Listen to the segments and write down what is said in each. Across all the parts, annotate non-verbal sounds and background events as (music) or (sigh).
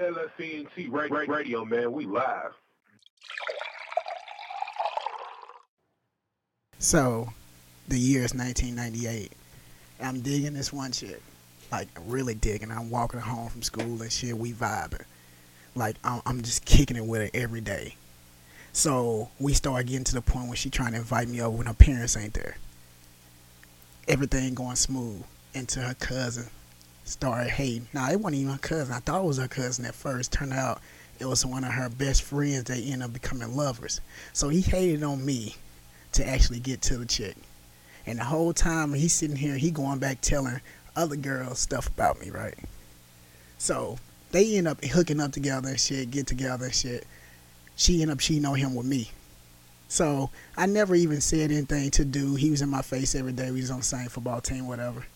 LSCNT Right radio, man. We live. So, the year is 1998. I'm digging this one shit. Like, really digging. I'm walking home from school and shit. We vibing. Like, I'm, just kicking it with her every day. So, we start getting to the point where she trying to invite me over when her parents ain't there. Everything going smooth. Until her cousin started hating. Now, it wasn't even her cousin. I thought it was her cousin at first. Turned out it was one of her best friends. They ended up becoming lovers. So, he hated on me to actually get to the chick. And the whole time he's sitting here, he going back telling other girls stuff about me, right? So they end up hooking up together and shit, get together and shit. She end up cheating on him with me. So I never even said anything to do. He was in my face every day. We was on the same football team, whatever.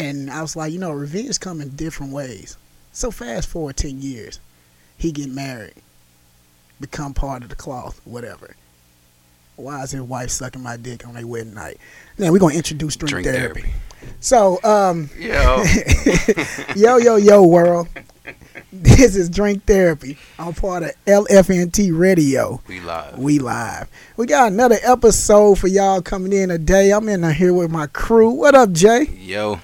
And I was like, you know, revenge come in different ways. So fast forward ten years, he get married, become part of the cloth, whatever. Why is his wife sucking my dick on their wedding night? Now we're gonna introduce drink, Drink therapy. therapy. So, um, Yo, (laughs) yo, yo, yo, world. This is drink therapy. I'm part of LFNT Radio. we live. We live. We got another episode for y'all coming in today. I'm in here with my crew. What up, Jay? Yo,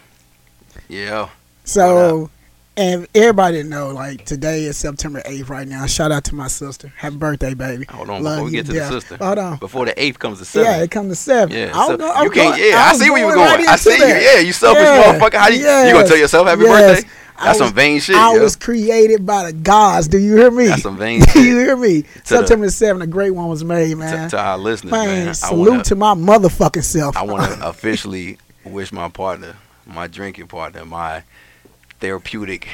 yo. So, and everybody know, like today is September 8th right now. Shout out to my sister. Happy birthday, baby. Hold on, Love before we get to the sister. Hold on. Before the eighth comes the seventh. Yeah, it comes to seven. Yeah, I don't know. I'm you can't. going- yeah, I I'm see where you were going right I see into you. Yeah, you selfish Yeah, motherfucker. How do you? You gonna tell yourself happy yes. birthday? That's was- some vain shit, I yo. was created by the gods. Do you hear me? That's some vain (laughs) Do shit. you hear me? the- September the 7th, a great one was made, man. to our listeners, man, man. I salute wanna, to my motherfucking self. I want to (laughs) officially wish my partner, my drinking partner, my therapeutic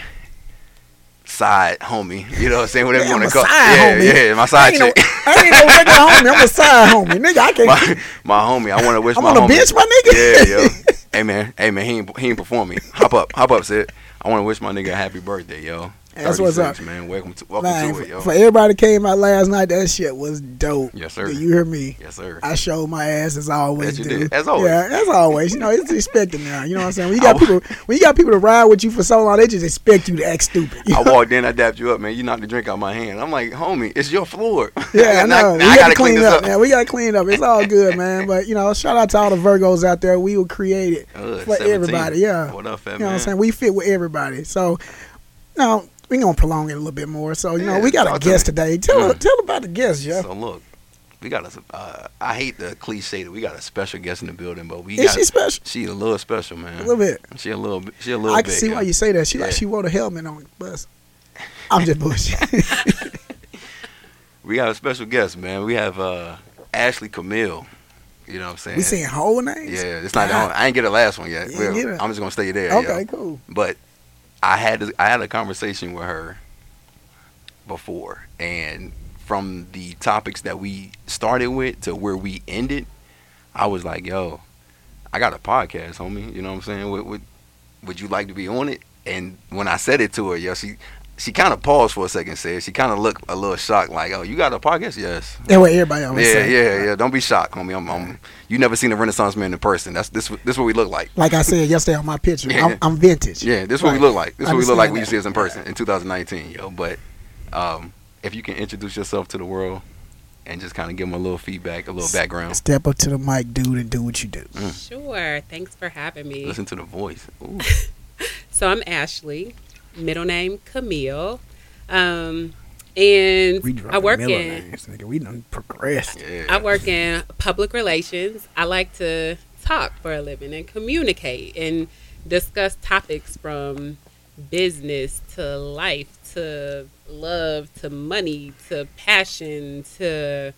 side homie. You know what I'm saying? Whatever Yeah, you want to call. yeah, homie. yeah, my I side ain't, no. I ain't no regular (laughs) homie. I'm a side homie. Nigga, I can't. my, my homie. I want to wish I'm my on the homie. bench, my nigga. Yeah, yo. (laughs) hey man, hey man, he ain't, he ain't performing. Hop up, hop up, Sid. I want to wish my nigga a happy birthday, yo. That's what's up. man. Welcome to welcome Man, to for, it, yo. for everybody came out last night, that shit was dope. Yes, sir. Do you hear me? yes, sir. I showed my ass as I always do. did. As always. Yeah, as always. You know, it's expected now. You know what I'm saying? When (laughs) you got people, when you got people to ride with you for so long, they just expect you to act stupid. You I walked (laughs) in, I dapped you up, man. You knocked the drink out my hand. I'm like, homie, it's your floor. (laughs) Yeah, I know. now we I got gotta to clean this up. Man, we got to clean up. It's all good, man. But you know, shout out to all the Virgos out there. We were created Ugh, for 17. everybody. Yeah, What up, fat you know what I'm saying. We fit with everybody. So now we gonna prolong it a little bit more. So you know, we got a talk to guest today. Tell Mm. tell about the guest, Jeff. So look, we got a. Uh, I hate the cliche that we got a special guest in the building, but we Is got. she special? She a little special, man. A little bit. She a little. bit- She a little I bit. can see yo. why you say that. She like she wore a helmet on the bus. I'm just bullshit. (laughs) We got a special guest, man. We have uh, Ashley Camille. You know what I'm saying? we saying whole names. Yeah, it's not. God. I ain't get the last one yet. You Well, didn't get it. I'm just gonna stay there. Okay, yo. cool. But I had I had a conversation with her before, and from the topics that we started with to where we ended, I was like, "Yo, I got a podcast, homie. You know what I'm saying? Would, would, would you like to be on it?" And when I said it to her, yo, she she kind of paused for a second. Said she kind of looked a little shocked, like, "Oh, you got a podcast? Yes." That's what everybody always Yeah, say. yeah, yeah. Don't be shocked, homie. I'm, I'm, you never seen a Renaissance man in person. That's this. This what we look like. Like I said yesterday on my picture, Yeah. I'm, I'm vintage. Yeah, this is what we look like. This is what we look like when you see us in person in 2019, yo. But um, if you can introduce yourself to the world and just kind of give them a little feedback, a little background, Step up to the mic, dude, and do what you do. Sure. Thanks for having me. listen to the voice. Ooh. (laughs) So I'm Ashley, middle name Camille. Um, and I work in names, nigga. We done progressed. Yeah. I work in public relations. I like to talk for a living and communicate and discuss topics from business to life to love to money to passion to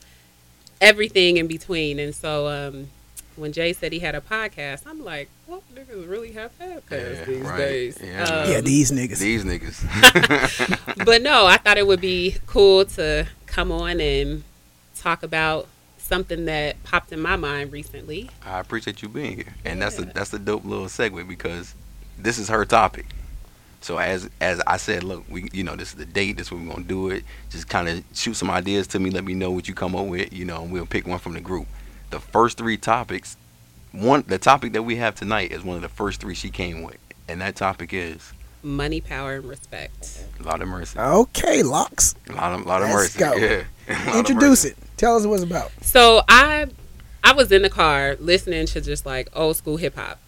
everything in between. And so um, when Jay said he had a podcast, I'm like, well, niggas really have podcasts Yeah, these right. days. Yeah, Um, yeah, these niggas. These niggas. (laughs) but no, I thought it would be cool to come on and talk about something that popped in my mind recently. I appreciate you being here, and that's a that's a dope little segue because this is her topic. So as as I said, look, we you know this is the date. This is what we're gonna do it. Just kind of shoot some ideas to me. Let me know what you come up with. You know, and we'll pick one from the group. The first three topics, one the topic that we have tonight is one of the first three she came with, and that topic is Money, power, and respect. A lot of mercy. Okay, Lox. lot of lot of Let's mercy. go. Yeah. (laughs) Introduce mercy. it. Tell us what it's about. So I I was in the car listening to just like old school hip hop.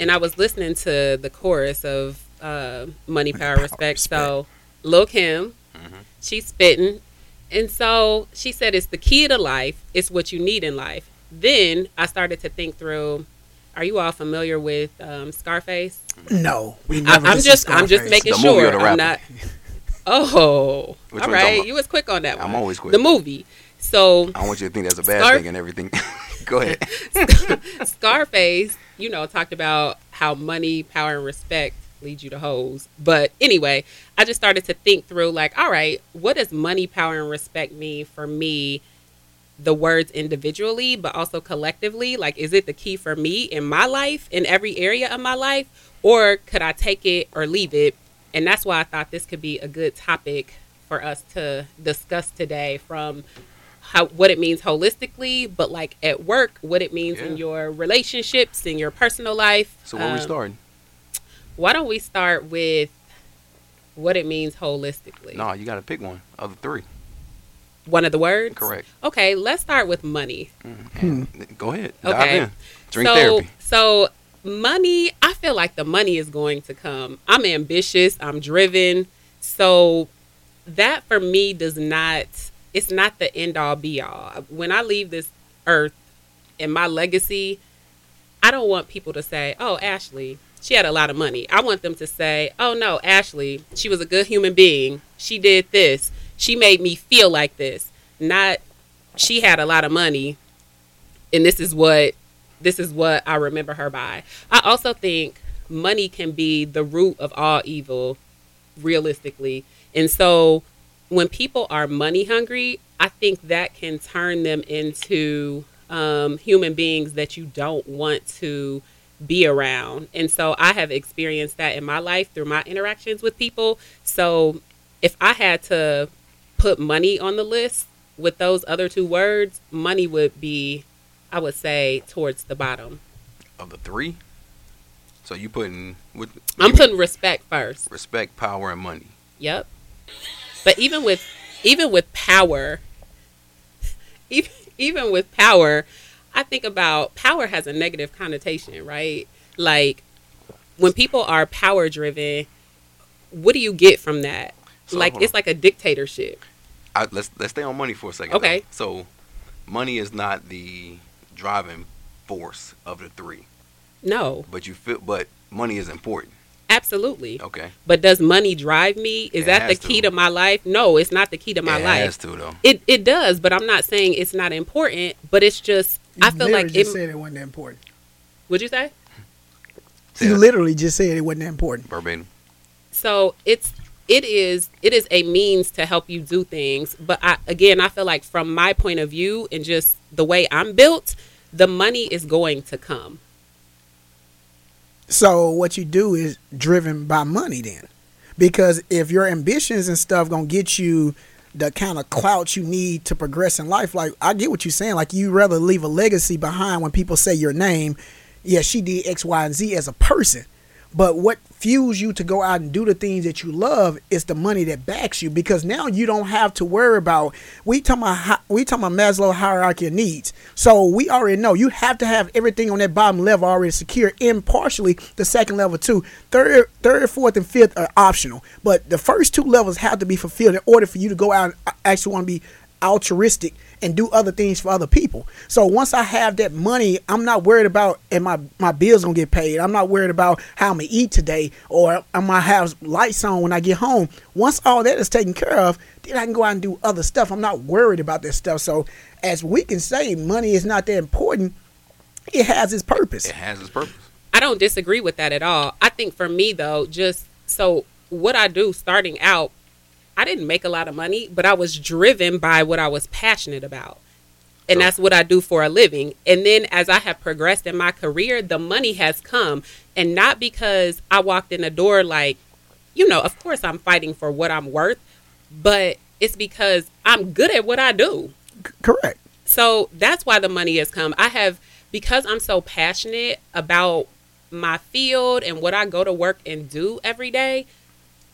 And I was listening to the chorus of uh, Money, Power, Power, Respect. So Lil Kim, Mhm. she's spitting. And so she said it's the key to life, it's what you need in life. Then I started to think through are you all familiar with um, Scarface? No, we I, never. I'm just to I'm just making The movie or sure the I'm rapper? not (laughs) Oh, Which all one you right. You was quick on that one. I'm always quick. The movie. So I want you to think that's a bad Scar- thing and everything. (laughs) Go ahead. (laughs) Scarface, you know, talked about how money, power, and respect lead you to hoes. But anyway, I just started to think through like, all right, what does money, power, and respect mean for me? The words individually, but also collectively. Like, is it the key for me in my life, in every area of my life? Or could I take it or leave it? And that's why I thought this could be a good topic for us to discuss today from how what it means holistically, but like at work, what it means in your relationships, in your personal life. So where we Um, starting? Why don't we start with what it means holistically? No, you got to pick one of the three. One of the words? Correct. Okay, let's start with money. Mm-hmm. Hmm. And Go ahead. Dive Okay. in. Drink so, therapy. So money, I feel like the money is going to come. I'm ambitious, I'm driven. So that for me does not it's not the end all be all. When I leave this earth and my legacy, I don't want people to say, "Oh, Ashley, she had a lot of money." I want them to say, "Oh no, Ashley, she was a good human being. She did this. She made me feel like this." Not she had a lot of money and this is what this is what I remember her by. I also think money can be the root of all evil realistically. And so when people are money hungry, I think that can turn them into um, human beings that you don't want to be around. And so I have experienced that in my life through my interactions with people. So if I had to put money on the list with those other two words, money would be, I would say, towards the bottom. Of the three. So you putting with I'm putting respect first. respect, power, and money. Yep. But even with even with power, (laughs) even even with power, I think about power has a negative connotation, right? Like when people are power driven, what do you get from that? So, like it's like a dictatorship. I, let's let's stay on money for a second. Okay. though. So, money is not the driving force of the three, No, but you feel, but money is important. absolutely. Okay. But does money drive me? Is It that the key to. to my life? No, it's not the key to my it life. has to though. It it does, but I'm not saying it's not important. But it's just I feel literally like it. just said it wasn't that important. Would you say? Say You literally just said it wasn't that important. verbatim. So it's it is it is a means to help you do things. But I again I feel like from my point of view and just the way I'm built, the money is going to come. So what you do is driven by money then. Because if your ambitions and stuff gonna get you the kind of clout you need to progress in life, like I get what you're saying. Like you rather leave a legacy behind when people say your name. Yeah, she did X, Y, and Z as a person. But what fuels you to go out and do the things that you love is the money that backs you because now you don't have to worry about we talking about we talking about Maslow hierarchy of needs. So we already know you have to have everything on that bottom level already secure. And partially the second level too. Third, third, fourth, and fifth are optional. But the first two levels have to be fulfilled in order for you to go out and actually want to be altruistic and do other things for other people. So once I have that money, I'm not worried about and my my bills gonna get paid. I'm not worried about how I'm gonna eat today or I'm gonna have lights on when I get home. Once all that is taken care of, then I can go out and do other stuff. I'm not worried about that stuff. So as we can say, money is not that important. It has its purpose. It has its purpose. I don't disagree with that at all. I think for me though, just so what I do starting out, I didn't make a lot of money, but I was driven by what I was passionate about. And So- that's what I do for a living. And then as I have progressed in my career, the money has come. And not because I walked in the door like, you know, of course I'm fighting for what I'm worth, but it's because I'm good at what I do. C- correct. So that's why the money has come. I have because I'm so passionate about my field and what I go to work and do every day.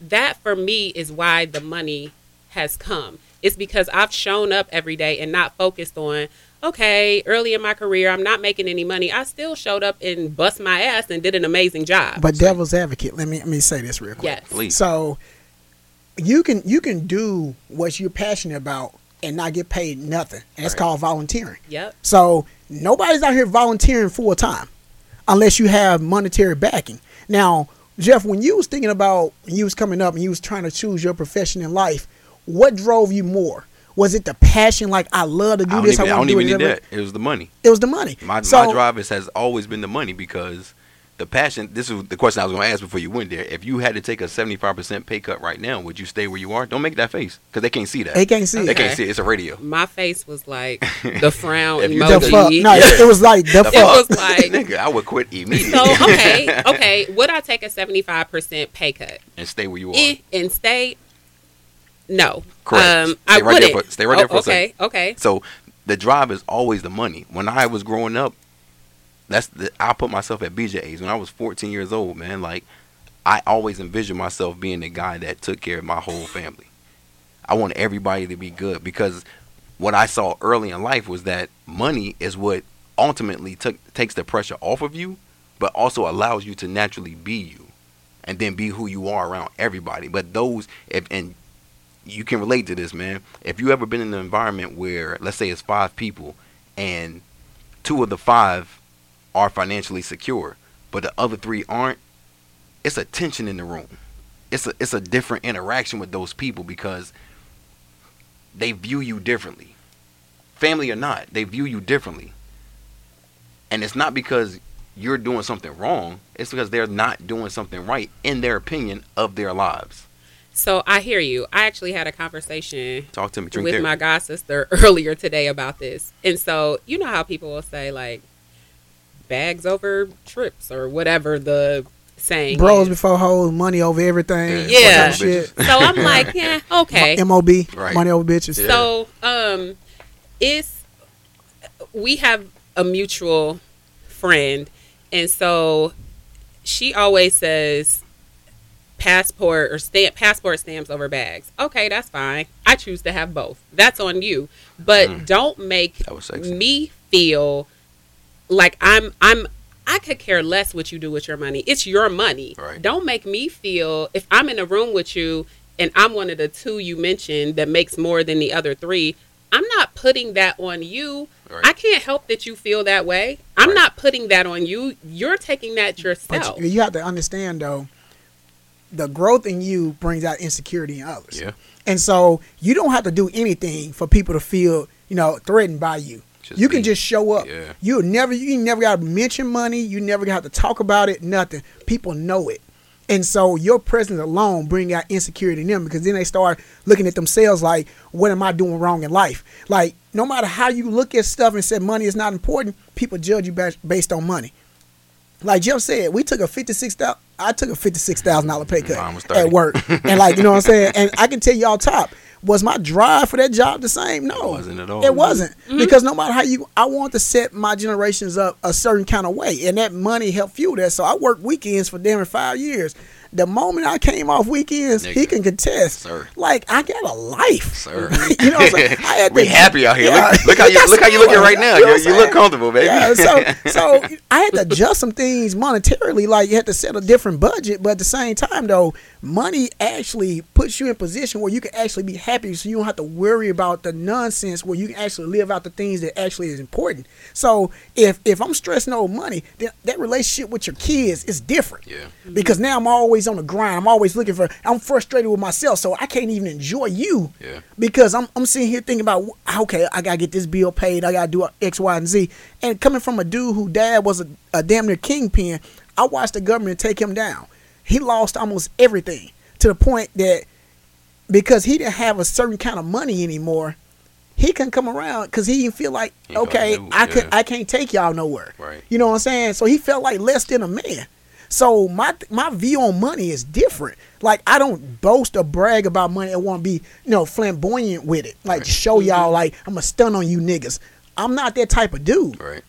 That for me is why the money has come. It's because I've shown up every day and not focused on, okay, early in my career, I'm not making any money. I still showed up and bust my ass and did an amazing job. But devil's advocate, let me let me say this real quick. yes. Please. So you can you can do what you're passionate about and not get paid nothing. And it's Right. called volunteering. Yep. So nobody's out here volunteering full time unless you have monetary backing. Now, Jeff, when you was thinking about when you was coming up and you was trying to choose your profession in life, what drove you more? Was it the passion, like I love to do don't this? even, I wanna don't do even it, need that. It was the money. It was the money. My so, my drive has always been the money because the passion. This is the question I was going to ask before you went there. If you had to take a seventy five percent pay cut right now, would you stay where you are? Don't make that face because they can't see that. They can't see They it. can't see it. It's a radio. My face was like (laughs) the frown If you The emoji. fuck? No, it, it was like the The It fuck. was like (laughs) Nigga, I would quit immediately so okay, (laughs) okay. Would I take a seventy five percent pay cut and stay where you are. eh, and stay? No, Correct. Um, Stay I right wouldn't. for- stay right there Oh, for a okay, okay. So the drive is always the money. When I was growing up, that's the I put myself at BJ's when I was 14 years old, man. Like I always envisioned myself being the guy that took care of my whole family. I want everybody to be good because what I saw early in life was that money is what ultimately took takes the pressure off of you, but also allows you to naturally be you, and then be who you are around everybody. But those if and you can relate to this, man. If you ever been in an environment where, let's say, it's five people, and two of the five are financially secure, but the other three aren't, it's a tension in the room. It's a it's a different interaction with those people because they view you differently, family or not. They view you differently, and it's not because you're doing something wrong. It's because they're not doing something right in their opinion of their lives. So I hear you. I actually had a conversation Talk to me. With therapy. my god sister (laughs) earlier today about this. And so you know how people will say like bags over trips or whatever the saying. Bros is. before hoes, money over everything. Yeah. fuck that shit. So I'm like, (laughs) yeah, okay. Mob, Right. money over bitches. Yeah. So um it's we have a mutual friend and so she always says passport or stamp passport stamps over bags. Okay, that's fine. I choose to have both. That's on you. But Mm. don't make That was sexy. me feel like I'm I'm I could care less what you do with your money. It's your money. Right. Don't make me feel if I'm in a room with you and I'm one of the two you mentioned that makes more than the other three, I'm not putting that on you. Right. I can't help that you feel that way. I'm Right. not putting that on you. You're taking that yourself. you, you have to understand though, the growth in you brings out insecurity in others. Yeah. And so you don't have to do anything for people to feel, you know, threatened by you. Just you can be. just show up. Yeah. You never you never got to mention money. You never got to talk about it. Nothing. People know it. And so your presence alone bring out insecurity in them because then they start looking at themselves like, what am I doing wrong in life? Like, no matter how you look at stuff and say money is not important, people judge you bas- based on money. Like Jeff said, we took a fifty six thousand. I took a fifty six thousand dollar pay cut Mine was 30. at work, and like you know what I'm saying. And I can tell y'all top was my drive for that job the same? No, It wasn't at all. It wasn't mm-hmm. because no matter how you, I want to set my generations up a certain kind of way, and that money helped fuel that. So I worked weekends for damn near five years. The moment I came off weekends, he can contest. Sir. Like I got a life, Sir. (laughs) you know, what I'm saying? I had (laughs) we to- happy out here. Yeah. Look, look how you (laughs) look how you looking right now. You know You, what I'm you look comfortable, baby. Yeah, so so I had to adjust some things monetarily. Like you had to set a different budget, but at the same time, though, money actually puts you in position where you can actually be happy, so you don't have to worry about the nonsense. Where you can actually live out the things that actually is important. So if if I'm stressing over money, then that relationship with your kids is different. Yeah. Mm-hmm. Because now I'm always on the grind. I'm always looking for. I'm frustrated with myself, so I can't even enjoy you Yeah. because I'm I'm sitting here thinking about okay, I gotta get this bill paid, I gotta do X, Y, and Z. And coming from a dude who dad was a, a damn near kingpin, I watched the government take him down. He lost almost everything to the point that because he didn't have a certain kind of money anymore, he couldn't come around because he didn't feel like He okay, I could yeah. I can't take y'all nowhere. Right. You know what I'm saying? So he felt like less than a man. So my my view on money is different. Like I don't boast or brag about money. I want to be you know flamboyant with it. Like Right. show y'all like I'm a stun on you niggas. I'm not that type of dude. Right.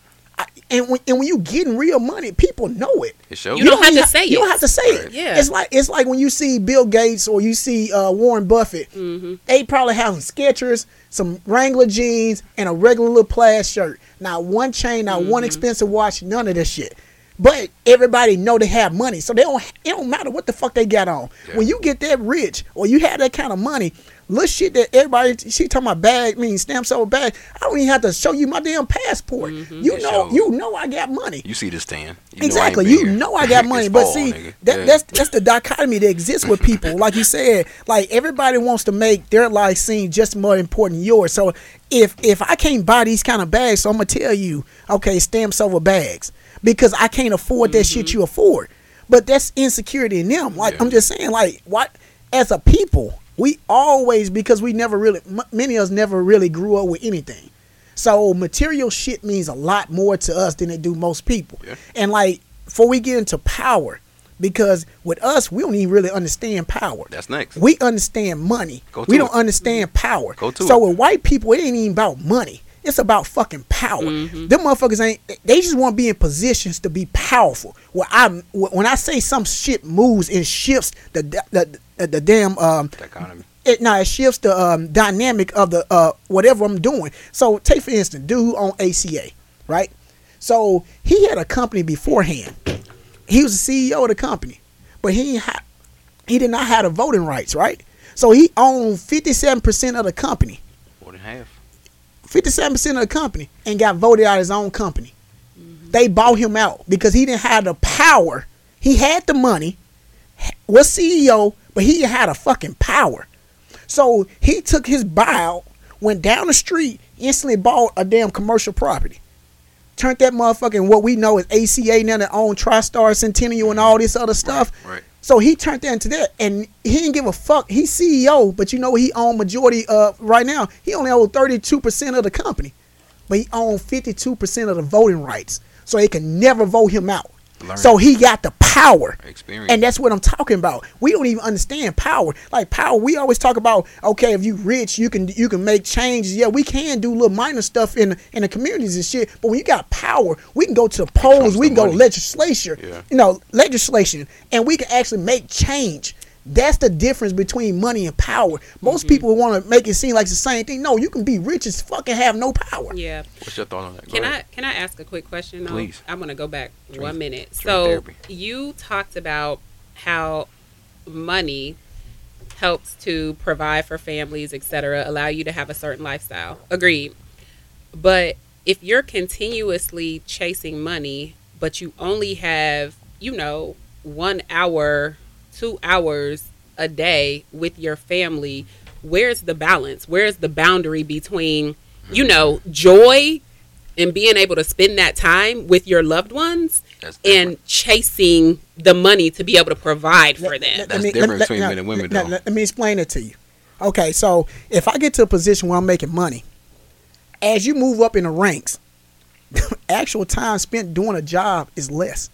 I, and when and when you getting real money, people know it. It shows. You don't have even to say it. You don't have to say Right. it. Yeah. It's like it's like when you see Bill Gates or you see uh, Warren Buffett. Mm-hmm. They probably have some Skechers, some Wrangler jeans, and a regular little plaid shirt. Not one chain, not Mm-hmm. one expensive watch, none of this shit. But everybody know they have money, so they don't. It don't matter what the fuck they got on. Yeah. When you get that rich or you have that kind of money, little shit that everybody she talking about bag, mean stamps over bag. I don't even have to show you my damn passport. You Mm-hmm. It know, you know I got money. You see this tan. You know Exactly. You here. know I got (laughs) money, but see nigga. that Yeah. that's that's the dichotomy that exists with people. (laughs) like you said, like everybody wants to make their life seem just more important than yours. So if if I can't buy these kind of bags, so I'm gonna tell you, okay, stamps over bags because I can't afford that shit mm-hmm. you afford. But that's insecurity in them. Like Yeah. I'm just saying, like what as a people, we always because we never really m- many of us never really grew up with anything. So material shit means a lot more to us than it do most people. Yeah. And like before we get into power, because with us we don't even really understand power. That's next. We understand money. Go we don't it. understand power. Go to so it. with white people, it ain't even about money. It's about fucking power. Mm-hmm. Them motherfuckers ain't. They just want to be in positions to be powerful. Where I, when I say some shit moves and shifts the the the, the damn um Dichotomy. it now it shifts the um, dynamic of the uh, whatever I'm doing. So take for instance, dude on HCA, right? So he had a company beforehand. He was the CEO of the company, but he ha- he did not have the voting rights, right? So he owned 57 percent of the company, More than half. 57 percent of the company, and got voted out of his own company. They bought him out because he didn't have the power. He had the money, was CEO, but he had a fucking power. So he took his buyout, went down the street, instantly bought a damn commercial property. Turned that motherfucking what we know as HCA now that own TriStar Centennial and all this other stuff. Right. So he turned that into that, and he didn't give a fuck. He's CEO, but you know he owned majority of right now. He only owned thirty two percent of the company, but he owned fifty two percent of the voting rights. So they can never vote him out. Learn. So he got the power. Experience. And that's what I'm talking about. We don't even understand power. Like power, we always talk about okay, if you rich, you can you can make changes. Yeah, we can do little minor stuff in in the communities and shit. But when you got power, we can go to the polls, we can go to money. legislature, Yeah. you know, legislation, and we can actually make change. That's the difference between money and power. Most mm-hmm. people want to make it seem like it's the same thing. No, you can be rich as fuck and have no power. Yeah. What's your thought on that? Go Can I can I ask a quick question? Though? Please. I'm gonna go back Drink- one minute. So therapy. you talked about how money helps to provide for families, etc., allow you to have a certain lifestyle. Agreed. But if you're continuously chasing money, but you only have, you know, one hour, two hours a day with your family, where's the balance? Where's the boundary between, you know, joy and being able to spend that time with your loved ones and chasing the money to be able to provide for them? That's different between men and women, now, though. Let, me explain it to you. Okay, so if I get to a position where I'm making money, as you move up in the ranks, the (laughs) actual time spent doing a job is less.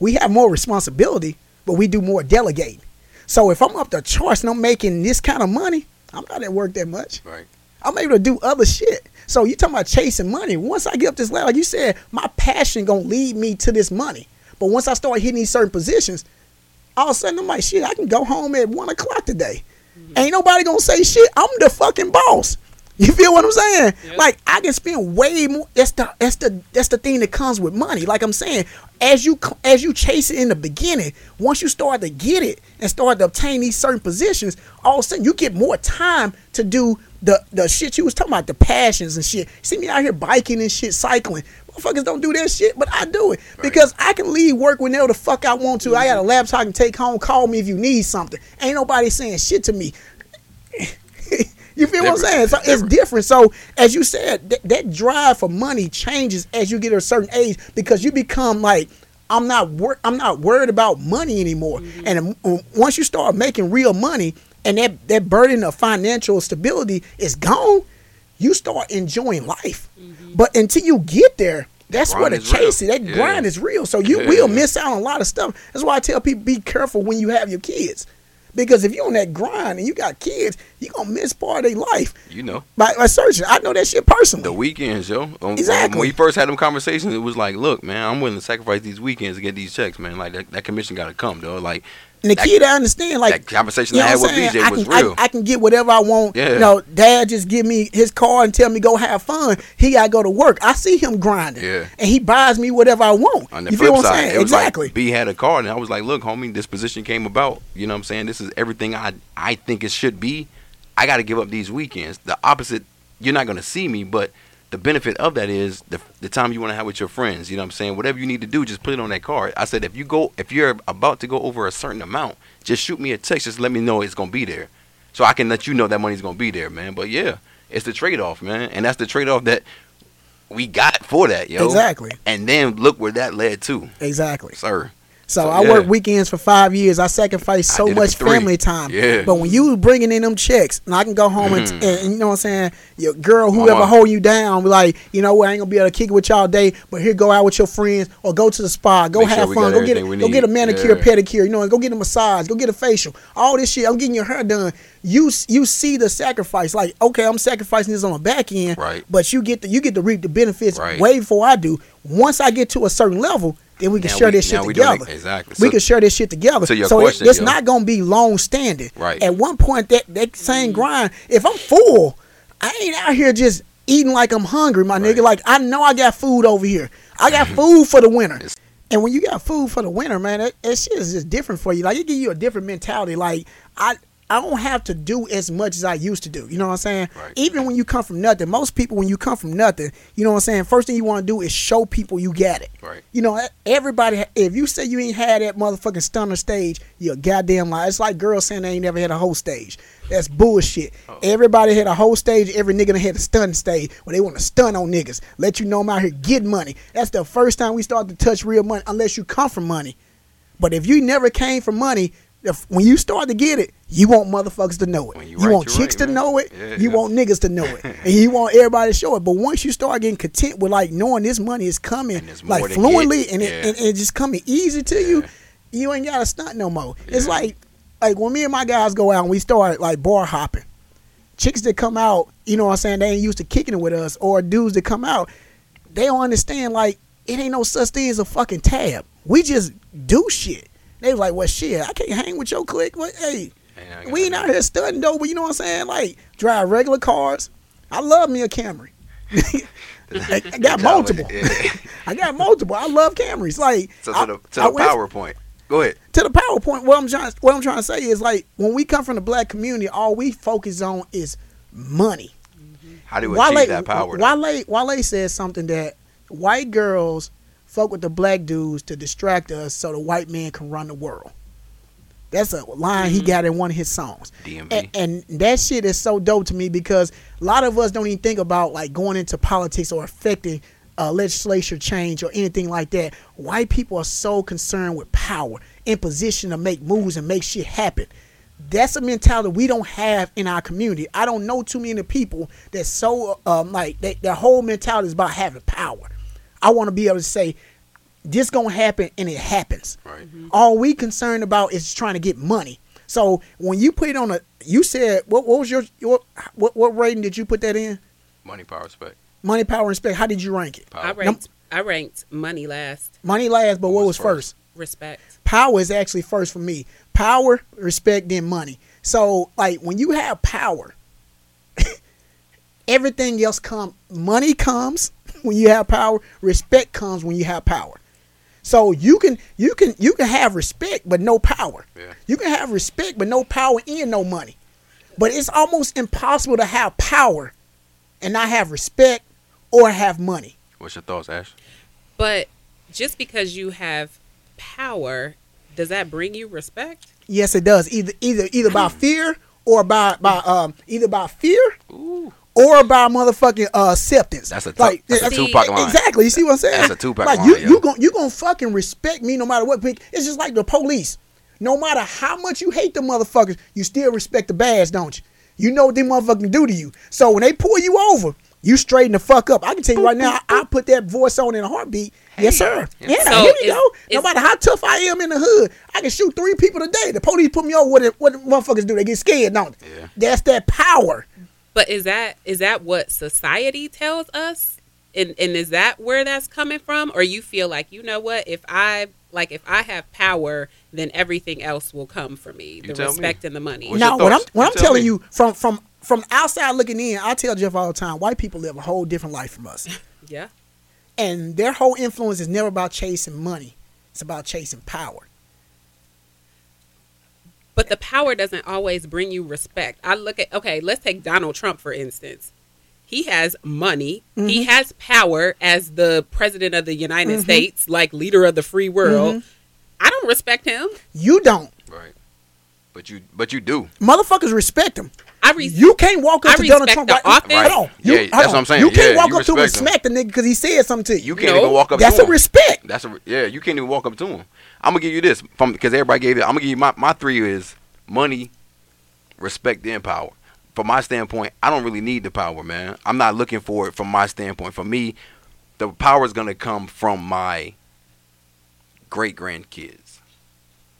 We have more responsibility, but we do more delegating. So if I'm up the charts and I'm making this kind of money, I'm not at work that much. Right. I'm able to do other shit. So you talking about chasing money. Once I get up this ladder, like you said, my passion gonna lead me to this money. But once I start hitting these certain positions, all of a sudden I'm like, shit, I can go home at one o'clock today. Mm-hmm. Ain't nobody gonna say shit. I'm the fucking boss. (laughs) You feel what I'm saying? Like I can spend way more. That's the that's the that's the thing that comes with money. Like I'm saying, as you as you chase it in the beginning, once you start to get it and start to obtain these certain positions, all of a sudden you get more time to do the the shit you was talking about, the passions and shit. See me out here biking and shit, cycling. Motherfuckers don't do that shit, but I do it because I can leave work whenever the fuck I want to. I got a mm-hmm. laptop I can take home. Call me if you need something. Ain't nobody saying shit to me. (laughs) you feel what I'm saying? So it's different. So as you said, th- that drive for money changes as you get a certain age because you become like. I'm not wor- I'm not worried about money anymore. And um, once you start making real money, and that that burden of financial stability is gone, you start enjoying life. But until you get there, that's the is chase is. That Yeah. grind is real. So you Yeah. will miss out on a lot of stuff. That's why I tell people be careful when you have your kids. Because if you on that grind and you got kids, you gonna miss part of their life You know. by, by searching. I know that shit personally. The weekends, yo. Um, Exactly. When we first had them conversations, it was like, look, man, I'm willing to sacrifice these weekends to get these checks, man. Like that, that commission got to come, though. Like and the that- kid, I understand. Like that conversation You know I had with? BJ I was can, I- real. I, can get whatever I want. Yeah. You know, dad just give me his car and tell me go have fun. He gotta go to work. I see him grinding. Yeah. And he buys me whatever I want. On the you flip feel what I'm side, saying? was exactly. like B had a car, and I was like, "Look, homie, this position came about. You know what I'm saying? This is everything I I think it should be. I got to give up these weekends. The opposite, you're not gonna see me, but the benefit of that is the the time you want to have with your friends. You know what I'm saying? Whatever you need to do, just put it on that card. I said, if you go, if you're about to go over a certain amount, just shoot me a text. Just let me know it's gonna be there, so I can let you know that money's gonna be there, man. But yeah, it's the trade off, man, and that's the trade off that we got for that, yo. Exactly. And then look where that led to, Exactly. sir. So, So, I yeah. worked weekends for five years. I sacrificed so for much family time. Yeah. But when you bringing in them checks, and I can go home and, Mhm. and, you know what I'm saying, your girl, whoever hold you down, be like, you know what, I ain't gonna be able to kick it with y'all day, but here go out with your friends or go to the spa, go Make have we fun, go get everything go get a manicure, Yeah. pedicure, you know, go get a massage, go get a facial, all this shit. I'm getting your hair done. You you see the sacrifice, like okay, I'm sacrificing this on the back end, Right. But you get the you get to reap the benefits Right. way before I do. Once I get to a certain level, then we can Now share we- this shit now we doing it- together. exactly. We So- can share this shit together. To so it- it's yo. not gonna be long standing. Right. At one point, that that same mm-hmm. grind. If I'm full, I ain't out here just eating like I'm hungry, my nigga. Like I know I got food over here. I got mm-hmm. food for the winter. It's- And when you got food for the winter, man, that, that shit is just different for you. Like it give you a different mentality. Like I. I don't have to do as much as I used to do. You know what I'm saying? Right. Even when you come from nothing, most people when you come from nothing, you know what I'm saying. First thing you want to do is show people you got it. Right. You know, everybody. If you say you ain't had that motherfucking stunner stage, you're a goddamn lie. It's like girls saying they ain't never had a whole stage. That's bullshit. Oh. Everybody had a whole stage. Every nigga had a stun stage where they want to stun on niggas. Let you know I'm out here getting money. That's the first time we start to touch real money, unless you come from money. But if you never came from money, if, when you start to get it, you want motherfuckers to know it. You You, right, want chicks right, to man. know it. Yeah, you yeah. want niggas to know it, (laughs) and you want everybody to show it. But once you start getting content with like knowing this money is coming And there's more like fluently and, it, and, and it just coming easy to you, Yeah. you ain't got to stunt no more. It's like like when me and my guys go out and we start like bar hopping. Chicks that come out, you know what I'm saying, they ain't used to kicking it with us, or dudes that come out, they don't understand like it ain't no such thing as a fucking tab. We just do shit. They was like, well, shit, I can't hang with your clique. What? Hey, Ain't we ain't out here stunting though, but you know what I'm saying? Like drive regular cars. I love me a Camry. (laughs) I, I got multiple. Yeah. (laughs) I got multiple. I love Camrys. Like So I- to the to the PowerPoint. Go ahead. to the PowerPoint. What I'm trying what I'm trying to say is like when we come from the black community, all we focus on is money. How do we Wale, achieve that power? Wale, Wale said something that white girls fuck with the black dudes to distract us so the white man can run the world. That's a line he got in one of his songs. DMV. And, and that shit is so dope to me because a lot of us don't even think about like going into politics or affecting uh, legislature change or anything like that. White people are so concerned with power, in position to make moves and make shit happen. That's a mentality we don't have in our community. I don't know too many people that so um, like they, their whole mentality is about having power. I want to be able to say this gonna happen and it happens. Right. Mm-hmm. All we concerned about is trying to get money. So when you put it on a, you said what, what was your, your what what rating did you put that in? Money, power, respect. Money, power, respect. How did you rank it? Power. I ranked I ranked money last. Money last, but what was was first? first? Respect. Power is actually first for me. Power, respect, then money. So like when you have power, (laughs) everything else come. Money comes (laughs) when you have power. Respect comes when you have power. So you can you can you can have respect but no power. Yeah. You can have respect but no power and no money. But it's almost impossible to have power and not have respect or have money. What's your thoughts, Ash? But just because you have power, does that bring you respect? Yes, it does. Either either either by (laughs) fear or by by um either by fear Ooh. Or by motherfucking uh, acceptance. That's a tu- that's a Tupac line. Exactly. You see what I'm saying? That's a Tupac like line, you yo. you gon' you gonna fucking respect me no matter what. It's just like the police. No matter how much you hate the motherfuckers, you still respect the badge, don't you? You know what they motherfucking do to you. So when they pull you over, You straighten the fuck up. I can tell you right now, I, I put that voice on in a heartbeat. yes, sir. Yeah. Yeah, So here you go. no matter how tough I am in the hood, I can shoot three people today. The police put me over. What, it- what the motherfuckers do? They get scared, don't they? Yeah. That's that power. But is that is that what society tells us? And and is that where that's coming from? Or you feel like, you know what, if I like if I have power, then everything else will come for me. You the tell me. respect and the money. What's now, what I'm thoughts? what You I'm tell telling me. you from from from outside looking in, I tell Jeff all the time, white people live a whole different life from us, (laughs) yeah. and their whole influence is never about chasing money. It's about chasing power. But the power doesn't always bring you respect. I look at okay, let's take Donald Trump for instance. He has money. He Mm-hmm. has power as the president of the United States, like leader of the free world. Mm-hmm. I don't respect him. You don't. Right. But you but you do. Motherfuckers respect him. I res- You can't walk up I to Donald Trump the right office. Hold on. You, Yeah, hold that's on. what I'm saying. You can't Yeah, walk you up to him and respect him. smack the nigga because he said something to you. You can't No. even walk up That's to a respect. That's a yeah. You can't even walk up to him. I'm gonna give you this from because everybody gave it. I'm gonna give you my my three is money, respect, and power. From my standpoint, I don't really need the power, man. I'm not looking for it from my standpoint. For me, the power is gonna come from my great grandkids.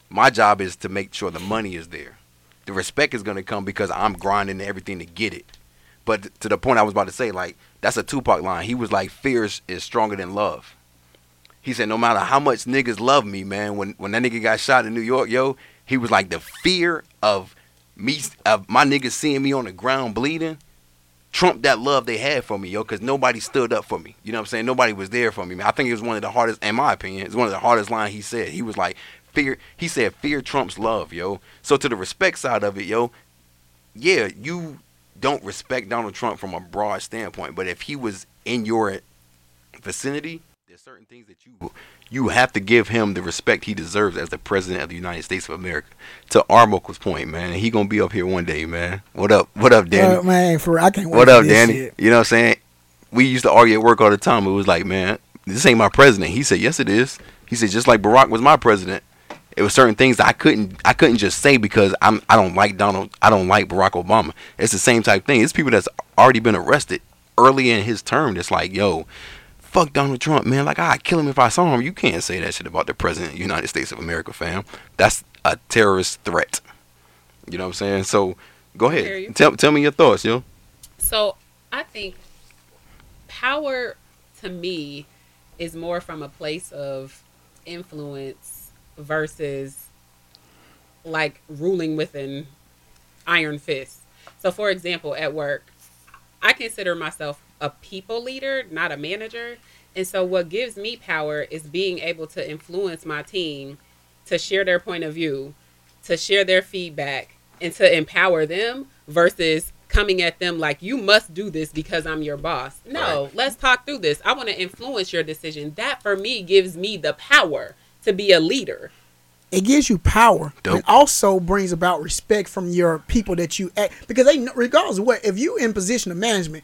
My job is to make sure the money is there. The respect is gonna come because I'm grinding everything to get it. But to the point I was about to say, like that's a Tupac line. He was like, "Fear is, is stronger than love." He said, "No matter how much niggas love me, man, when when that nigga got shot in New York, yo, he was like the fear of me, of my niggas seeing me on the ground bleeding, trumped that love they had for me, yo, because nobody stood up for me. You know what I'm saying? Nobody was there for me. Man. I think it was one of the hardest, in my opinion, it's one of the hardest lines he said. He was like, fear. He said, fear trumps love, yo. So to the respect side of it, yo, yeah, you don't respect Donald Trump from a broad standpoint, but if he was in your vicinity, there's certain things that you you have to give him the respect he deserves as the president of the United States of America. To Armokel's point, man, he gonna be up here one day, man. What up? What up, Danny? Uh, man, for I can't wait what up, Danny? shit. You know what I'm saying? We used to argue at work all the time. It was like, man, this ain't my president. He said, yes, it is. He said, just like Barack was my president. It was certain things I couldn't I couldn't just say because I'm I don't like Donald I don't like Barack Obama. It's the same type thing. It's people that's already been arrested early in his term. That's like, yo, fuck Donald Trump, man. Like I'd kill him if I saw him. You can't say that shit about the president of the United States of America, fam. That's a terrorist threat. You know what I'm saying? So go ahead. Tell tell me your thoughts, yo. So I think power to me is more from a place of influence versus like ruling with an iron fist. So for example, at work, I consider myself a people leader, not a manager. And so what gives me power is being able to influence my team to share their point of view, to share their feedback, and to empower them versus coming at them like you must do this because I'm your boss. No, Right. let's talk through this. I want to influence your decision. That for me gives me the power to be a leader. It gives you power, but Dope. it also brings about respect from your people that you act because they know- regardless of what if you in position of management.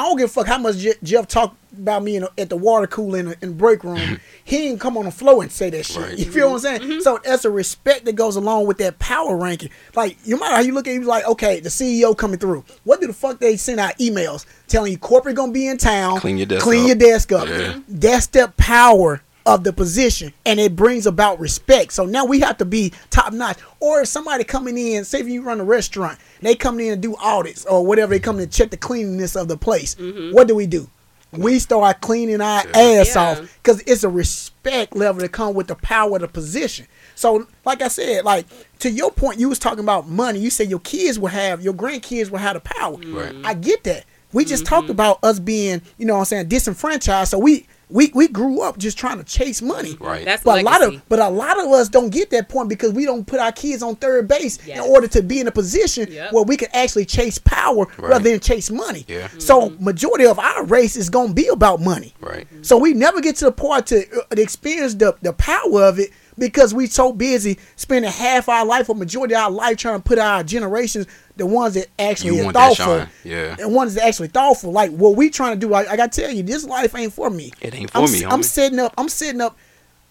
I don't give a fuck how much Je- Jeff talked about me in a, at the water cooler in the, in break room. (laughs) he ain't come on the floor and say that shit. Right. You feel what I'm saying? Mm-hmm. So that's a respect that goes along with that power ranking. Like, you matter how you look at it, you like, okay, the CEO coming through. What do the fuck they send out emails telling you corporate gonna be in town? Clean your desk Clean up. your desk up. Yeah. That's the power of the position, and it brings about respect. So now we have to be top notch. Or if somebody coming in, say if you run a restaurant, they come in and do audits or whatever, they come in and check the cleanliness of the place. Mm-hmm. What do we do? We start cleaning our ass Yeah. off because it's a respect level that come with the power of the position. So, like I said, like to your point, you was talking about money. You said your kids will have, your grandkids will have the power. Right. I get that. We just talked mm-hmm. about us being, you know what I'm saying, disenfranchised. So we we we grew up just trying to chase money. Right. That's But a lot of but a lot of us don't get that point because we don't put our kids on third base Yes. in order to be in a position Yep. where we can actually chase power Right. rather than chase money. Yeah. So majority of our race is gonna be about money. Right. So we never get to the part to, uh, to experience the, the power of it because we so busy spending half our life or majority of our life trying to put our generations, the ones that actually You are thoughtful, yeah. and ones that actually thoughtful. Like what we trying to do, I, I gotta tell you, this life ain't for me. It ain't for I'm, me, I'm setting up. I'm setting up.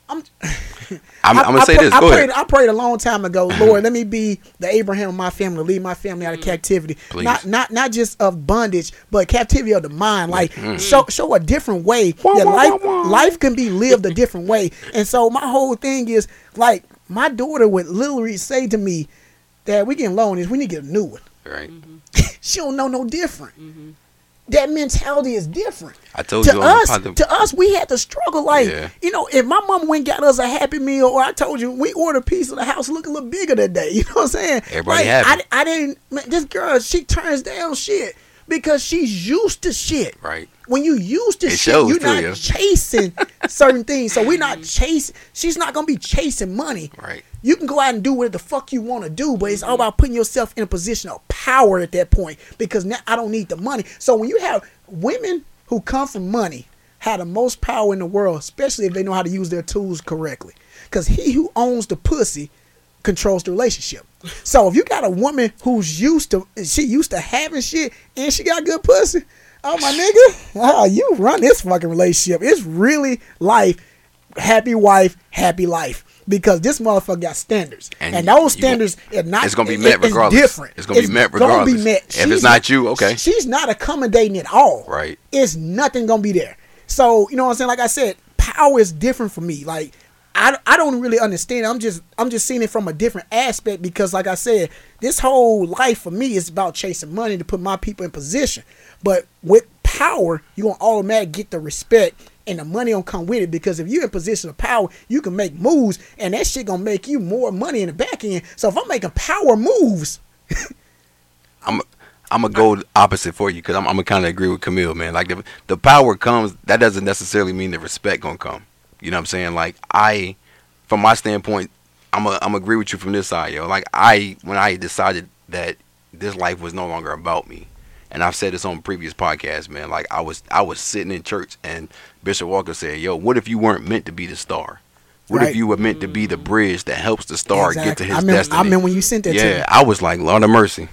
I'm I'm, I'm gonna I say pray- this. I Go prayed, ahead. I prayed a long time ago, (clears throat) Lord, let me be the Abraham of my family, lead my family out of captivity. Please. Not not not just of bondage, but captivity of the mind. Like Mm. mm. show show a different way. Yeah, life life can be lived a different way. (laughs) And so my whole thing is like my daughter would literally say to me, Dad, we getting loan is we need to get a new one. Right. (laughs) She don't know no different. That mentality is different. I told to you us, the to us, we had to struggle. Like, Yeah. you know, if my mom went and got us a Happy Meal, or I told you we ordered a piece of the house look a little bigger that day. (laughs) You know what I'm saying? Everybody like, happy. I, I didn't. Man, this girl, she turns down shit because she's used to shit. Right. When you used to It shit, you're not yeah. chasing (laughs) certain things. So we're not mm-hmm. chasing. She's not gonna be chasing money. Right. You can go out and do what the fuck you want to do, but it's all mm-hmm. about putting yourself in a position of power at that point because now I don't need the money. So when you have women who come from money have the most power in the world, especially if they know how to use their tools correctly. Because he who owns the pussy controls the relationship. So if you got a woman who's used to she used to having shit and she got good pussy, oh my nigga, (laughs) ah, you run this fucking relationship. It's really life, happy wife, happy life. Because this motherfucker got standards, And and, those standards are not. it's gonna be it- met it's regardless. different. It's gonna be met regardless. If it's not you, okay. She's not accommodating at all. Right. It's nothing gonna be there. So you know what I'm saying? Like I said, power is different for me. Like I, I don't really understand. I'm just I'm just seeing it from a different aspect because like I said, this whole life for me is about chasing money to put my people in position. But with power, you're gonna automatically get the respect and the money gonna come with it because if you're in position of power, you can make moves and that shit gonna make you more money in the back end. So if I'm making power moves, I'm I'm gonna go opposite for you because I'm, I'm gonna kind of agree with Camille, man. Like the the power comes, that doesn't necessarily mean the respect gonna come. You know what I'm saying? Like I, from my standpoint, I'm a, I'm agree with you from this side, yo. Like I, when I decided that this life was no longer about me, and I've said this on previous podcasts, man. Like I was I was sitting in church and Bishop Walker said, "Yo, what if you weren't meant to be the star? What Right. if you were meant to be the bridge that helps the star get to his I remember, destiny?" I mean, when you sent that to yeah. I was like, Lord of mercy.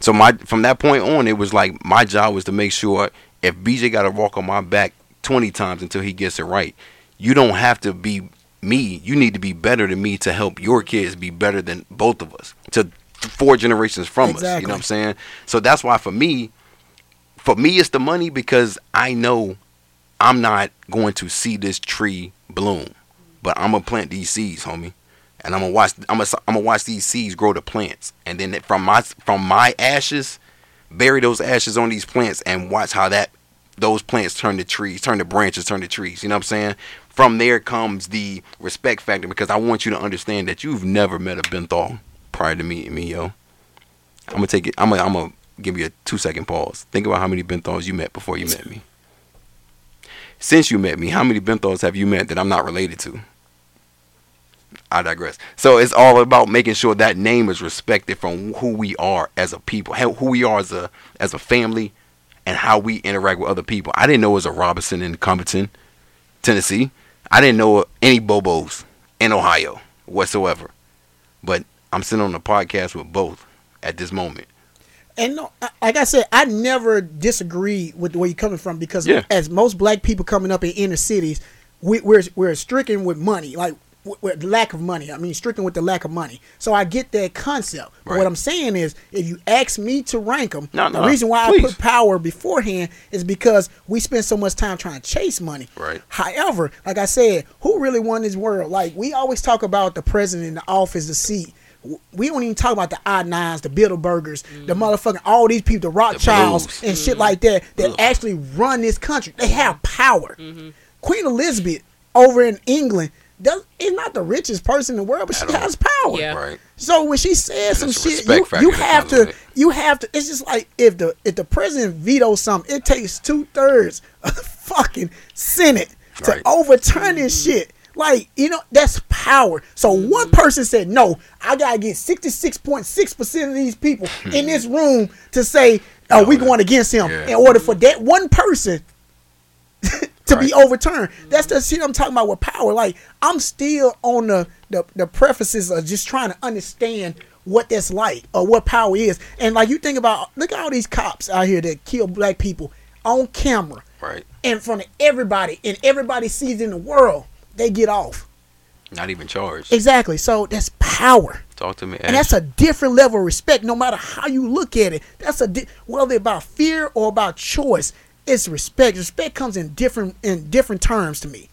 So my from that point on, it was like my job was to make sure if BJ got to walk on my back twenty times until he gets it right, you don't have to be me. You need to be better than me to help your kids be better than both of us. To four generations from us. You know what I'm saying? So that's why for me, for me it's the money because I know I'm not going to see this tree bloom, but I'm gonna plant these seeds, homie, and I'm gonna watch. I'm gonna I'm gonna watch these seeds grow to plants, and then from my from my ashes, bury those ashes on these plants, and watch how that those plants turn to trees, turn to branches, turn to trees. You know what I'm saying? From there comes the respect factor because I want you to understand that you've never met a Benthal prior to meeting me, yo. I'm gonna take it. I'm gonna I'm gonna give you a two second pause. Think about how many Benthals you met before you met me. Since you met me, how many Benthals have you met that I'm not related to? I digress. So it's all about making sure that name is respected from who we are as a people, who we are as a as a family, and how we interact with other people. I didn't know it was a Robinson in Compton, Tennessee. I didn't know any Bobos in Ohio whatsoever. But I'm sitting on the podcast with both at this moment. And no, like I said, I never disagree with where you're coming from because Yeah. as most black people coming up in inner cities, we, we're we're stricken with money, like with, with lack of money. I mean, stricken with the lack of money. So I get that concept. But Right. what I'm saying is, if you ask me to rank them, No, the no, reason why please. I put power beforehand is because we spend so much time trying to chase money. Right. However, like I said, who really won this world? Like we always talk about the president, in the office, the seat. We don't even talk about the I nines, the Bilderbergers, the mm. motherfucking all these people, the Rothschilds Blues. and shit like that that Ugh. actually run this country. They have power. Mm-hmm. Queen Elizabeth over in England does is not the richest person in the world, but she has power. Yeah. Right. So when she says some shit, you, you have to it. you have to. It's just like if the if the president vetoes something, it takes two thirds of the fucking Senate to Right. overturn this shit. Like you know, that's power. So Mm-hmm. one person said no. I gotta get sixty six point six percent of these people (laughs) in this room to say, "Oh, we Hmm. Yeah. going against him." Yeah. In order for that one person to be overturned. That's the shit I'm talking about with power. Like I'm still on the the, the prefaces of just trying to understand what that's like or what power is. And like you think about, look at all these cops out here that kill black people on camera Right. in front of everybody, and everybody sees in the world. They get off. Not even charged. Exactly. So that's power. Talk to me. And that's a different level of respect, no matter how you look at it. That's a di- whether about fear or about choice. It's respect. Respect comes in different in different terms to me.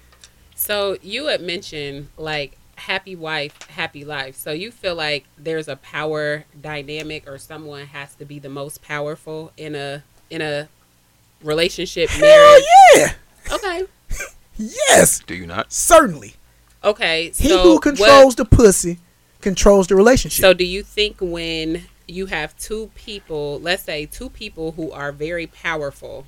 So you had mentioned like happy wife, happy life. So you feel like there's a power dynamic or someone has to be the most powerful in a in a relationship Hell marriage. yeah, Okay. yes, Do you not? certainly. Okay. He so who what- controls the pussy controls the relationship. So do you think when you have two people, let's say two people who are very powerful,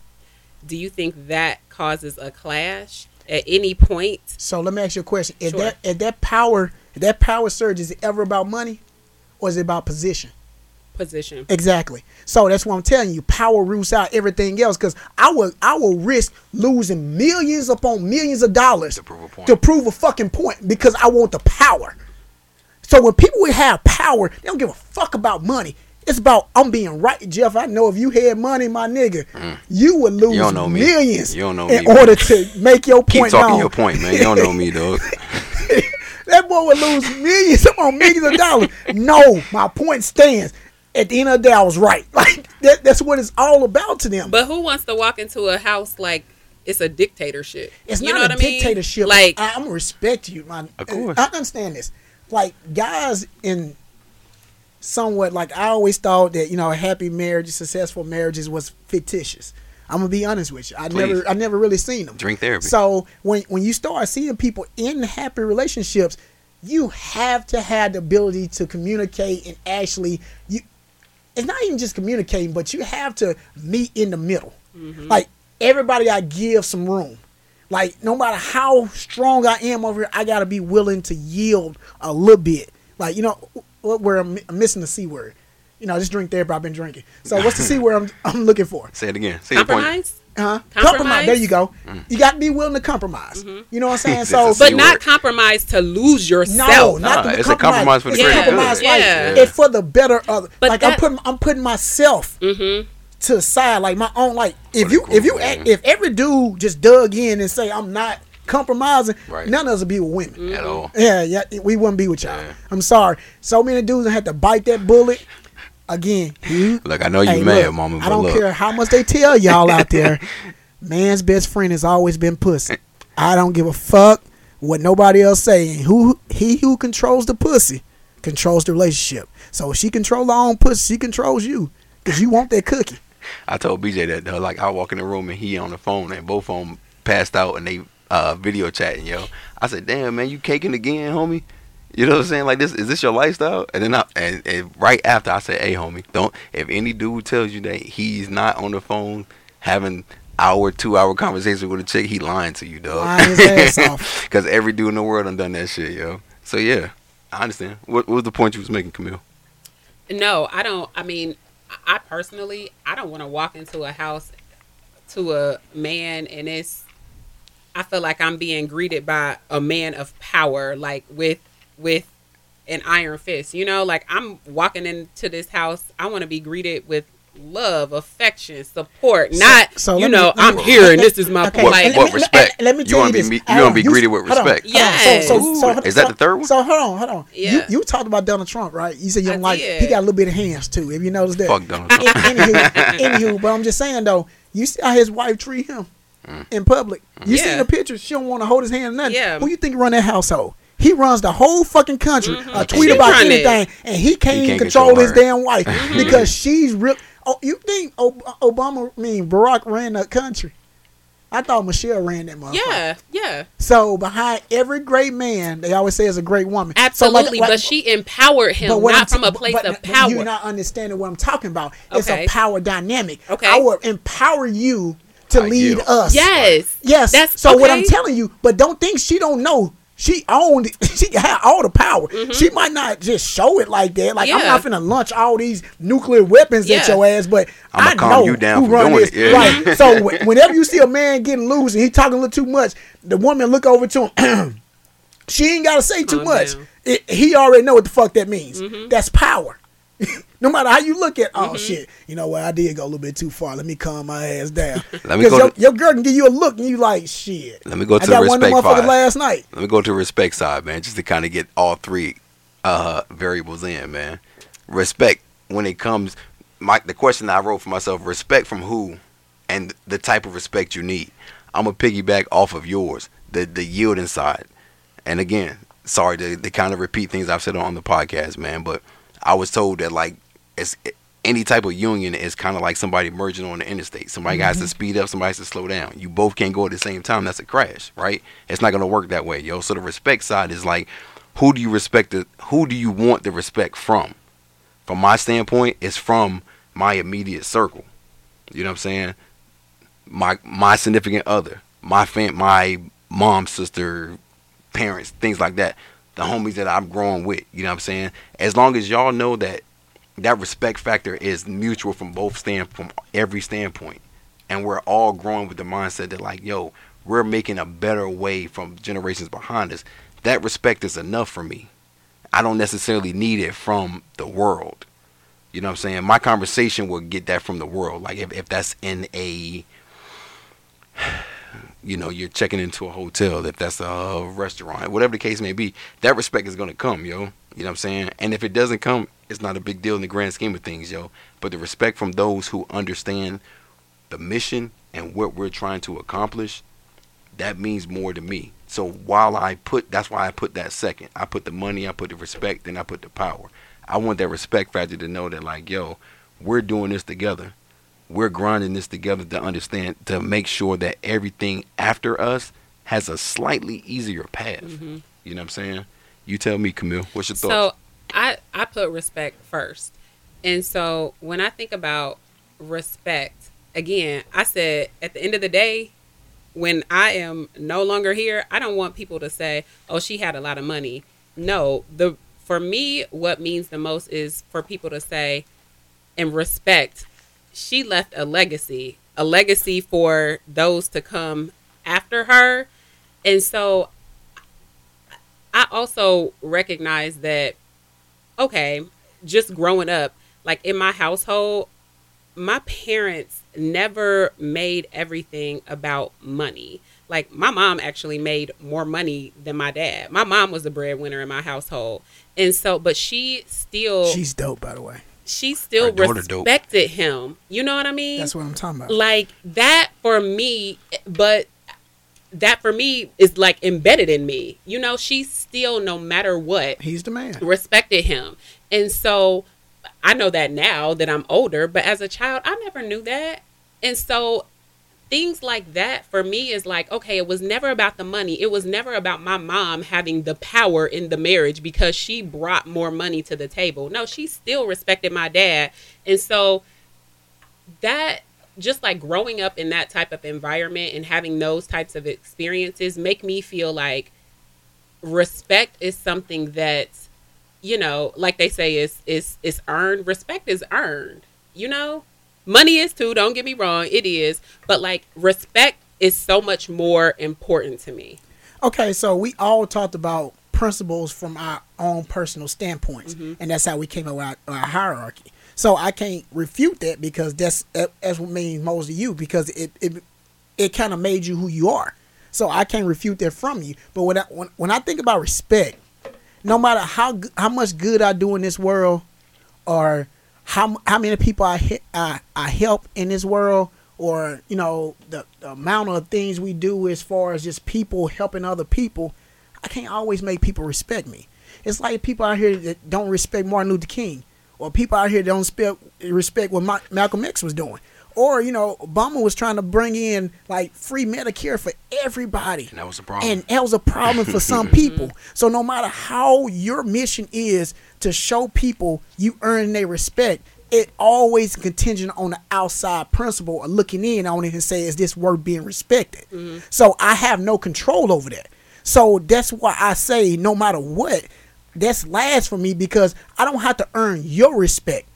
do you think that causes a clash at any point? So let me ask you a question: Is Sure. that is that power if that power surge is it ever about money, or is it about position? Position. Exactly. So that's what I'm telling you. Power roots out everything else. Because I will I will risk losing millions upon millions of dollars To prove a point. to prove a fucking point because I want the power. So when people have power, they don't give a fuck about money. It's about I'm being right, Jeff. I know if you had money, my nigga, you would lose Mm. don't know me. millions You don't know in me, order to make your Keep point talking known. your point, man. You don't know me, (laughs) dog. That boy would lose millions upon millions of dollars. No, my point stands. At the end of the day, I was right. (laughs) Like that, that's what it's all about to them. But who wants to walk into a house like it's a dictatorship? it's You not know a what I mean? dictatorship. Like I, I'm gonna respect you, man. Of course. I understand this. Like guys in somewhat like I always thought that you know happy marriages, successful marriages was fictitious. I'm gonna be honest with you. I Please. never, I never really seen them. Drink therapy. So when when you start seeing people in happy relationships, you have to have the ability to communicate and actually you. It's not even just communicating, but you have to meet in the middle. Mm-hmm. Like everybody, I give some room. Like no matter how strong I am over here, I gotta be willing to yield a little bit. Like you know, what where I'm, I'm missing the c word. You know, I just drink therapy. I've been drinking. So what's the c word I'm, I'm looking for? Say it again. Say your point. compromise? Huh? Compromise? There you go. You got to be willing to compromise. You know what I'm (laughs) saying? So, But not word. compromise to lose yourself. no, not Nah, the it's a compromise for the It's greater compromise good. like Yeah. it's for the better of. But like I'm putting I'm putting myself Mm-hmm. to the side, like my own. Like if you the if you group, act, man. if every dude just dug in and say I'm not compromising, Right. none of us would be with women. At all. Yeah, yeah, we wouldn't be with y'all. Yeah. I'm sorry. So many dudes have had to bite that bullet. Again, you Look, I know you Hey, mad, look, mama, I don't look. care how much they tell y'all out there. (laughs) Man's best friend has always been pussy. I don't give a fuck what nobody else saying. Who he who controls the pussy controls the relationship. So if she control her own pussy, she controls you because you want that cookie. (laughs) I told BJ that though, like I walk in the room and he on the phone and both of them passed out and they uh video chatting, yo. I said, "Damn, man, you caking again, homie." You know what I'm saying? Like this, is this your lifestyle? And then I, and, and right after I said, "Hey, homie, don't if any dude tells you that he's not on the phone having hour, two hour conversation with a chick, he lying to you, dog. Lying his ass (laughs) off. Because every dude in the world done done that shit, yo. So yeah, I understand. What, what was the point you was making, Camille? No, I don't. I mean, I personally, I don't want to walk into a house to a man and it's. I feel like I'm being greeted by a man of power, like with with an iron fist. You know, like I'm walking into this house. I want to be greeted with love, affection, support. Not, so you let me- know, I'm me- here and this is my Okay, point. What- Like, and what let me- respect? Let me You tell wanna be you Hold wanna be um, greeted with respect. hold on. Yes. So, so, so, is that the third one? So hold on, hold on. Yeah. You, you talked about Donald Trump, right? You said you don't like. did. He got a little bit of hands too. If you notice that. Fuck Donald Trump. anywho, anywho, but I'm just saying though, you see how his wife treat him Mm. in public. You Yeah. see the pictures. She don't want to hold his hand or nothing. Yeah. Who you think run that household? He runs the whole fucking country. Mhm. A tweet she about run it. anything, and he can't He even can't control, control his damn wife because she's real. Oh, you think Ob- Obama? I mean Barack ran the country? I thought Michelle ran that motherfucker. yeah, yeah, So behind every great man, they always say is a great woman. So like- absolutely. like- but she empowered him, but not from a place but- of power. You're not understanding what I'm talking about. It's a power dynamic. Okay. I will empower you to I lead yield. us. yes, Yes. That's so what I'm telling you, but don't think she don't know. She owned. (laughs) She had all the power. She might not just show it like that. Like I'm Mm-hmm. Yeah. not finna launch all these nuclear weapons at Yeah. your ass, but I'ma I calm know you down who from run doing this. it, yeah. Right. So (laughs) wh- whenever you see a man getting loose and he talking a little too much, the woman look over to him. (clears throat) she ain't gotta say too Calm much. It, he already know what the fuck that means. Mhm. That's power. (laughs) No matter how you look at, Mm-hmm. oh shit, you know what? I did go a little bit too far. Let me calm my ass down. (laughs) Let me go your, to- your girl can give you a look and you like shit. Let me go I to got the one of them respect motherfuckers last night. Let me go to the respect side, man, just to kind of get all three uh, variables in, man. Respect when it comes, my the question I wrote for myself: respect from who, and the type of respect you need. I'm gonna piggyback off of yours, the the yielding side. And again, sorry to, to kind of repeat things I've said on the podcast, man, but I was told that like it's any type of union is kind of like somebody merging on the interstate. Somebody has to mm-hmm. speed up, somebody has to slow down. You both can't go at the same time. That's a crash, right? It's not gonna work that way, yo. So the respect side is like, who do you respect? The, who do you want the respect from? From my standpoint, it's from my immediate circle. You know what I'm saying? My my significant other, my fam, my mom, sister, parents, things like that. The homies that I'm growing with. You know what I'm saying? As long as y'all know that that respect factor is mutual from both stand from every standpoint, and we're all growing with the mindset that like, yo, we're making a better way from generations behind us. That respect is enough for me. I don't necessarily need it from the world. You know what I'm saying? My conversation will get that from the world. Like if, if that's in a you know, you're checking into a hotel, if that's a restaurant, whatever the case may be, that respect is gonna come, yo. You know what I'm saying? And if it doesn't come, it's not a big deal in the grand scheme of things, yo. But the respect from those who understand the mission and what we're trying to accomplish, that means more to me. So while I put, that's why I put that second. I put the money, I put the respect, then I put the power. I want that respect factor to know that, like, yo, we're doing this together. We're grinding this together to understand, to make sure that everything after us has a slightly easier path. Mm-hmm. You know what I'm saying? You tell me, Camille, what's your thoughts? So I I put respect first. And so when I think about respect, again, I said at the end of the day, when I am no longer here, I don't want people to say, "Oh, she had a lot of money." No, the for me what means the most is for people to say and respect she left a legacy, a legacy for those to come after her. And so I also recognize that, okay, just growing up, like in my household, my parents never made everything about money. Like my mom actually made more money than my dad. My mom was the breadwinner in my household. And so, but she still, She's dope, by the way. she still Her daughter dope. respected him. You know what I mean? That's what I'm talking about. like that for me but that for me is like embedded in me. You know she still no matter what He's the man. respected him. And so i know that now that i'm older but as a child i never knew that. And so things like that for me is like okay it was never about the money. It was never about my mom having the power in the marriage because she brought more money to the table. No she still respected my dad. And so that just like growing up in that type of environment and having those types of experiences make me feel like respect is something that you know like they say is is is earned respect is earned you know money is too don't get me wrong it is but like respect is so much more important to me Okay, so we all talked about principles from our own personal standpoints, Mm-hmm. and that's how we came up with our, our hierarchy. So I can't refute that because that's that- that's what means most to you because it it it kind of made you who you are. So I can't refute that from you. But when I when, when I think about respect, no matter how how much good I do in this world, or how how many people I I, I help in this world, or you know the, the amount of things we do as far as just people helping other people, I can't always make people respect me. It's like people out here that don't respect Martin Luther King, or people out here don't respect respect what Ma- Malcolm X was doing, or you know Obama was trying to bring in like free Medicare for everybody. and that was the problem. And that was a problem for some (laughs) people. So no matter how your mission is to show people you earn their respect, it always contingent on the outside principle of looking in on it and say, is this worth being respected? Mm-hmm. So I have no control over that. So that's why I say no matter what, that's last for me because I don't have to earn your respect.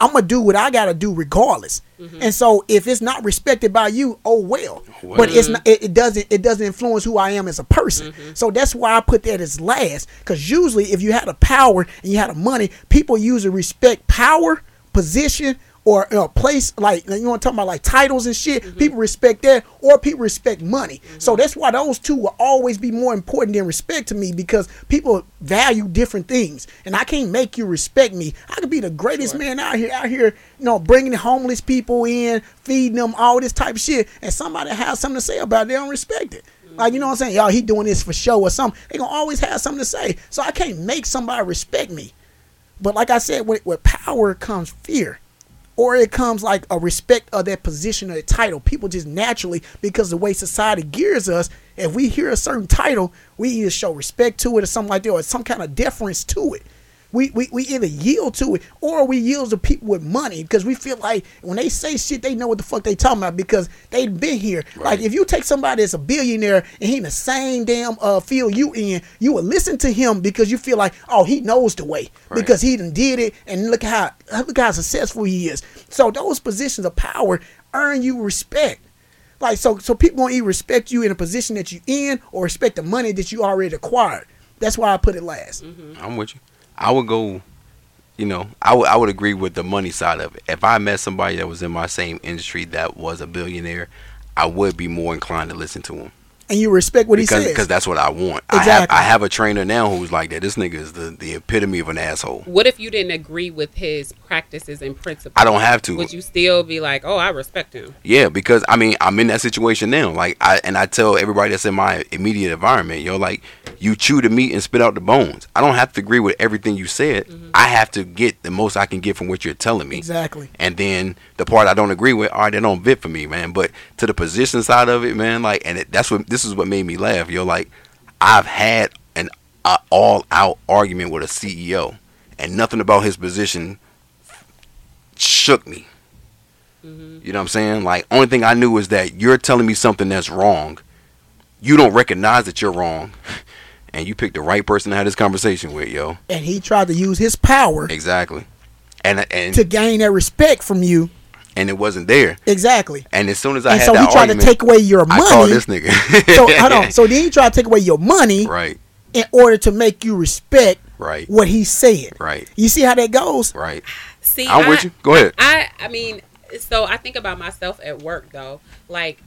I'm gonna do what I gotta do regardless. Mm-hmm. And so if it's not respected by you, oh well. But it's not. It, it doesn't. It doesn't influence who I am as a person. Mm-hmm. So that's why I put that as last. Because usually, if you had a power and you had a money, people usually respect power position or a place like you want to talk about like titles and shit, Mm-hmm. people respect that, or people respect money. So that's why those two will always be more important than respect to me because people value different things, and I can't make you respect me. I could be the greatest man out here, out here, you know, bringing homeless people in, feeding them, all this type of shit, and somebody has something to say about it, they don't respect it. Like you know what I'm saying? Y'all, he doing this for show or something. They gonna always have something to say. So I can't make somebody respect me. But like I said, with, with power comes fear. Or it comes like a respect of that position or that title. People just naturally, because the way society gears us, if we hear a certain title, we either show respect to it or something like that, or some kind of deference to it. We, we, we either yield to it or we yield to people with money because we feel like when they say shit, they know what the fuck they talking about because they've been here. Like if you take somebody that's a billionaire and he in the same damn uh, field you in, you would listen to him because you feel like, oh, he knows the way Right. because he done did it and look how look how successful he is. So those positions of power earn you respect. Like so so people gonna either respect you in a position that you in or respect the money that you already acquired. That's why I put it last. I'm with you. I would go, you know, I would I would agree with the money side of it. If I met somebody that was in my same industry that was a billionaire, I would be more inclined to listen to him And you respect what because he says. because that's what I want. I have Exactly. I have a trainer now who's like that. This nigga is the the epitome of an asshole. What if you didn't agree with his practices and principles? I don't have to. Would you still be like, oh, I respect him? Yeah, because I mean I'm in that situation now. Like I and I tell everybody that's in my immediate environment, yo, like you chew the meat and spit out the bones. I don't have to agree with everything you said. Mm-hmm. I have to get the most I can get from what you're telling me. exactly. And then the part I don't agree with, all right, they don't fit for me, man. But to the position side of it, man, like, and it, that's what this is what made me laugh, yo. Like, I've had an uh, all out argument with a CEO, and nothing about his position shook me. You know what I'm saying? Like, only thing I knew is that you're telling me something that's wrong. You don't recognize that you're wrong, (laughs) and you picked the right person to have this conversation with, yo. And he tried to use his power Exactly. And and to gain that respect from you. And it wasn't there. Exactly. And as soon as I And had so he that tried argument, to take away your money. I called money. this nigga. so hold on. (laughs) So then he tried to take away your money right, in order to make you respect right, what he said. right, You see how that goes? right. See, I'm I, with you. Go ahead. I, I mean, so I think about myself at work though. Like,